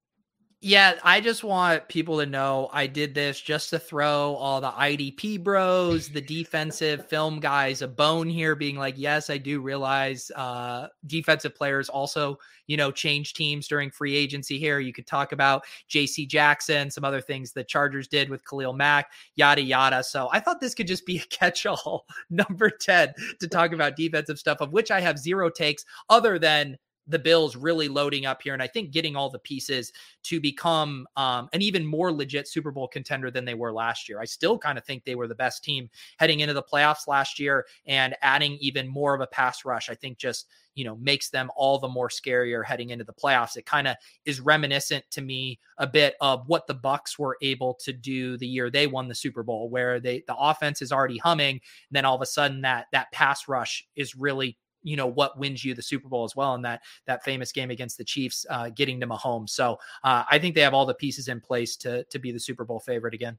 Yeah, I just want people to know I did this just to throw all the IDP bros, the defensive film guys a bone here, being like, yes, I do realize uh, defensive players also, you know, change teams during free agency here. You could talk about JC Jackson, some other things the Chargers did with Khalil Mack, yada, yada. So I thought this could just be a catch all number 10 to talk about defensive stuff, of which I have zero takes other than the Bills really loading up here, and I think getting all the pieces to become um, an even more legit Super Bowl contender than they were last year. I still kind of think they were the best team heading into the playoffs last year, and adding even more of a pass rush, I think just you know makes them all the more scarier heading into the playoffs. It kind of is reminiscent to me a bit of what the Bucks were able to do the year they won the Super Bowl, where they the offense is already humming, and then all of a sudden that that pass rush is really you know what wins you the Super Bowl as well in that that famous game against the Chiefs, uh, getting to Mahomes. So uh, I think they have all the pieces in place to to be the Super Bowl favorite again.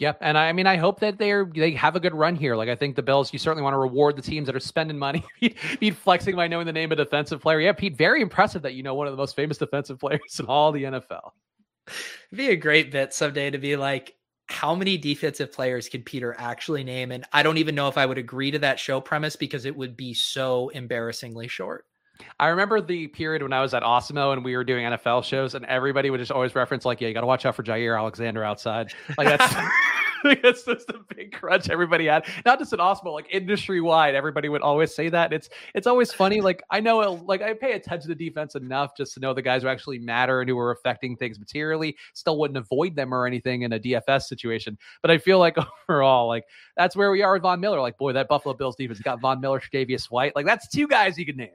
Yep, and I mean, I hope that they're they have a good run here. Like I think the Bills, you certainly want to reward the teams that are spending money. Pete flexing by knowing the name of defensive player. Yeah, Pete, very impressive that you know one of the most famous defensive players in all the NFL. It'd be a great bit someday to be like, how many defensive players can Peter actually name? And I don't even know if I would agree to that show premise because it would be so embarrassingly short. I remember the period when I was at Awesemo and we were doing NFL shows, and everybody would just always reference like, "Yeah, you got to watch out for Jaire Alexander outside." Like that's it's just a big crunch everybody had. Not just in Austin, like industry wide, everybody would always say that. It's it's always funny. Like I know, it, like I pay attention to defense enough just to know the guys who actually matter and who are affecting things materially. Still wouldn't avoid them or anything in a DFS situation, but I feel like overall, like that's where we are with Von Miller. Like boy, that Buffalo Bills defense got Von Miller, Davius White. Like that's two guys you could name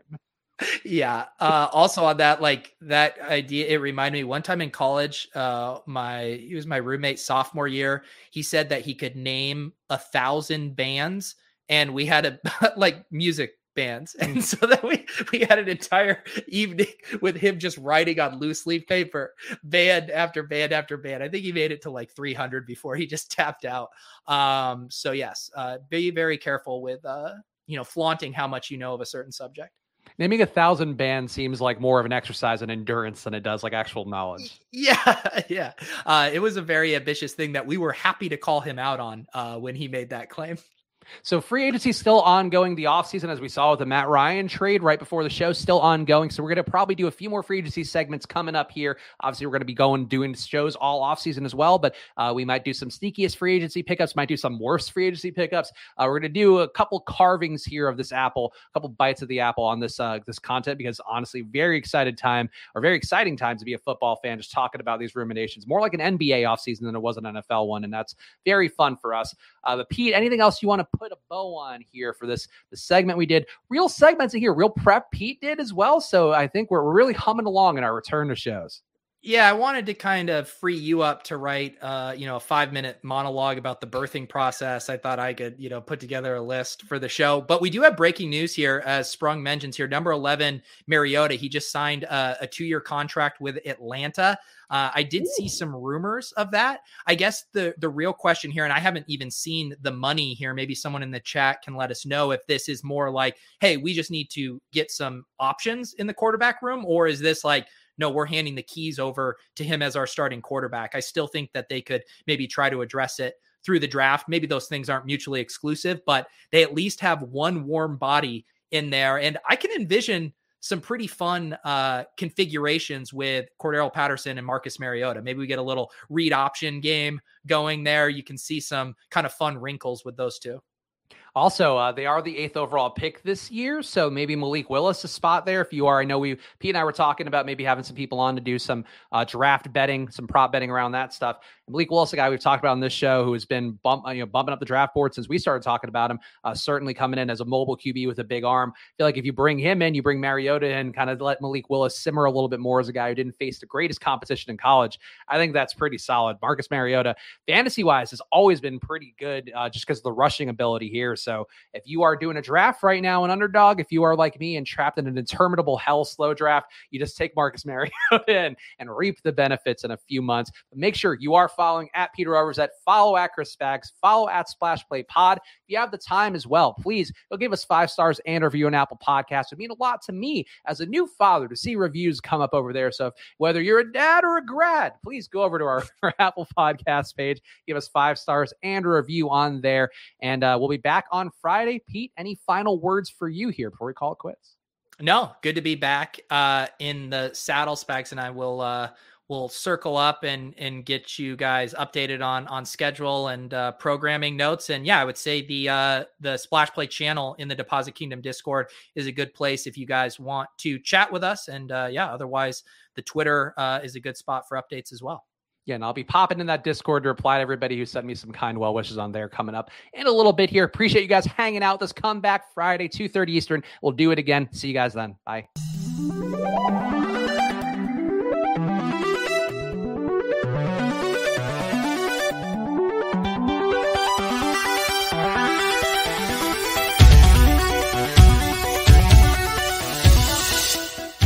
yeah. Uh, also on that, like that idea, it reminded me one time in college, uh, my, he was my roommate sophomore year. He said that he could name a thousand bands and we had a like music bands. And so that we, we had an entire evening with him just writing on loose leaf paper, band after band after band. I think he made it to like 300 before he just tapped out. Um, so yes, uh, be very careful with, uh, you know, flaunting how much you know of a certain subject naming a thousand bands seems like more of an exercise in endurance than it does like actual knowledge. Yeah, yeah. Uh, it was a very ambitious thing that we were happy to call him out on uh, when he made that claim. So free agency still ongoing. The offseason, as we saw with the Matt Ryan trade right before the show, still ongoing. So we're going to probably do a few more free agency segments coming up here. Obviously, we're going to be going doing shows all offseason as well, but uh, we might do some sneakiest free agency pickups, might do some worst free agency pickups. Uh, we're going to do a couple carvings here of this apple, a couple bites of the apple on this uh, this content because honestly, very excited time or very exciting time to be a football fan. Just talking about these ruminations, more like an NBA offseason than it was an NFL one, and that's very fun for us. Uh, but Pete, anything else you want to put a bow on here for this the segment we did? Real segments in here, real prep Pete did as well. So I think we're, we're really humming along in our return to shows. Yeah, I wanted to kind of free you up to write, uh, you know, a five minute monologue about the birthing process. I thought I could, you know, put together a list for the show. But we do have breaking news here, as Sprung mentions here. Number 11, Mariota, he just signed a, a two year contract with Atlanta. Uh, I did Ooh. see some rumors of that. I guess the the real question here, and I haven't even seen the money here. Maybe someone in the chat can let us know if this is more like, hey, we just need to get some options in the quarterback room, or is this like, no, we're handing the keys over to him as our starting quarterback. I still think that they could maybe try to address it through the draft. Maybe those things aren't mutually exclusive, but they at least have one warm body in there. And I can envision some pretty fun uh, configurations with Cordarrelle Patterson and Marcus Mariota. Maybe we get a little read option game going there. You can see some kind of fun wrinkles with those two. Also, uh, they are the eighth overall pick this year, so maybe Malik Willis is a spot there. If you are, I know we Pete and I were talking about maybe having some people on to do some uh, draft betting, some prop betting around that stuff. And Malik Willis, a guy we've talked about on this show, who has been bump, you know, bumping up the draft board since we started talking about him. Uh, certainly coming in as a mobile QB with a big arm. I feel like if you bring him in, you bring Mariota in, kind of let Malik Willis simmer a little bit more as a guy who didn't face the greatest competition in college. I think that's pretty solid. Marcus Mariota, fantasy wise, has always been pretty good, uh, just because of the rushing ability here. So if you are doing a draft right now, an underdog, if you are like me and trapped in an interminable hell slow draft, you just take Marcus Mariota in and reap the benefits in a few months. But make sure you are following at Peter Overzet, follow at Chris Spags, follow at Splash Play Pod. If you have the time as well, please go give us five stars and review on Apple Podcast. It mean a lot to me as a new father to see reviews come up over there. So if, whether you're a dad or a grad, please go over to our, our Apple Podcast page, give us five stars and a review on there. And uh, we'll be back on Friday. Pete, any final words for you here before we call it quits? No, good to be back uh, in the saddle. Spags and I will uh, will circle up and and get you guys updated on on schedule and uh, programming notes. And yeah, I would say the uh, the Splash Play channel in the Deposit Kingdom Discord is a good place if you guys want to chat with us. And uh, yeah, otherwise the Twitter uh, is a good spot for updates as well. Yeah, and I'll be popping in that Discord to reply to everybody who sent me some kind well wishes on there coming up in a little bit here. Appreciate you guys hanging out this comeback Friday, 2.30 Eastern. We'll do it again. See you guys then. Bye.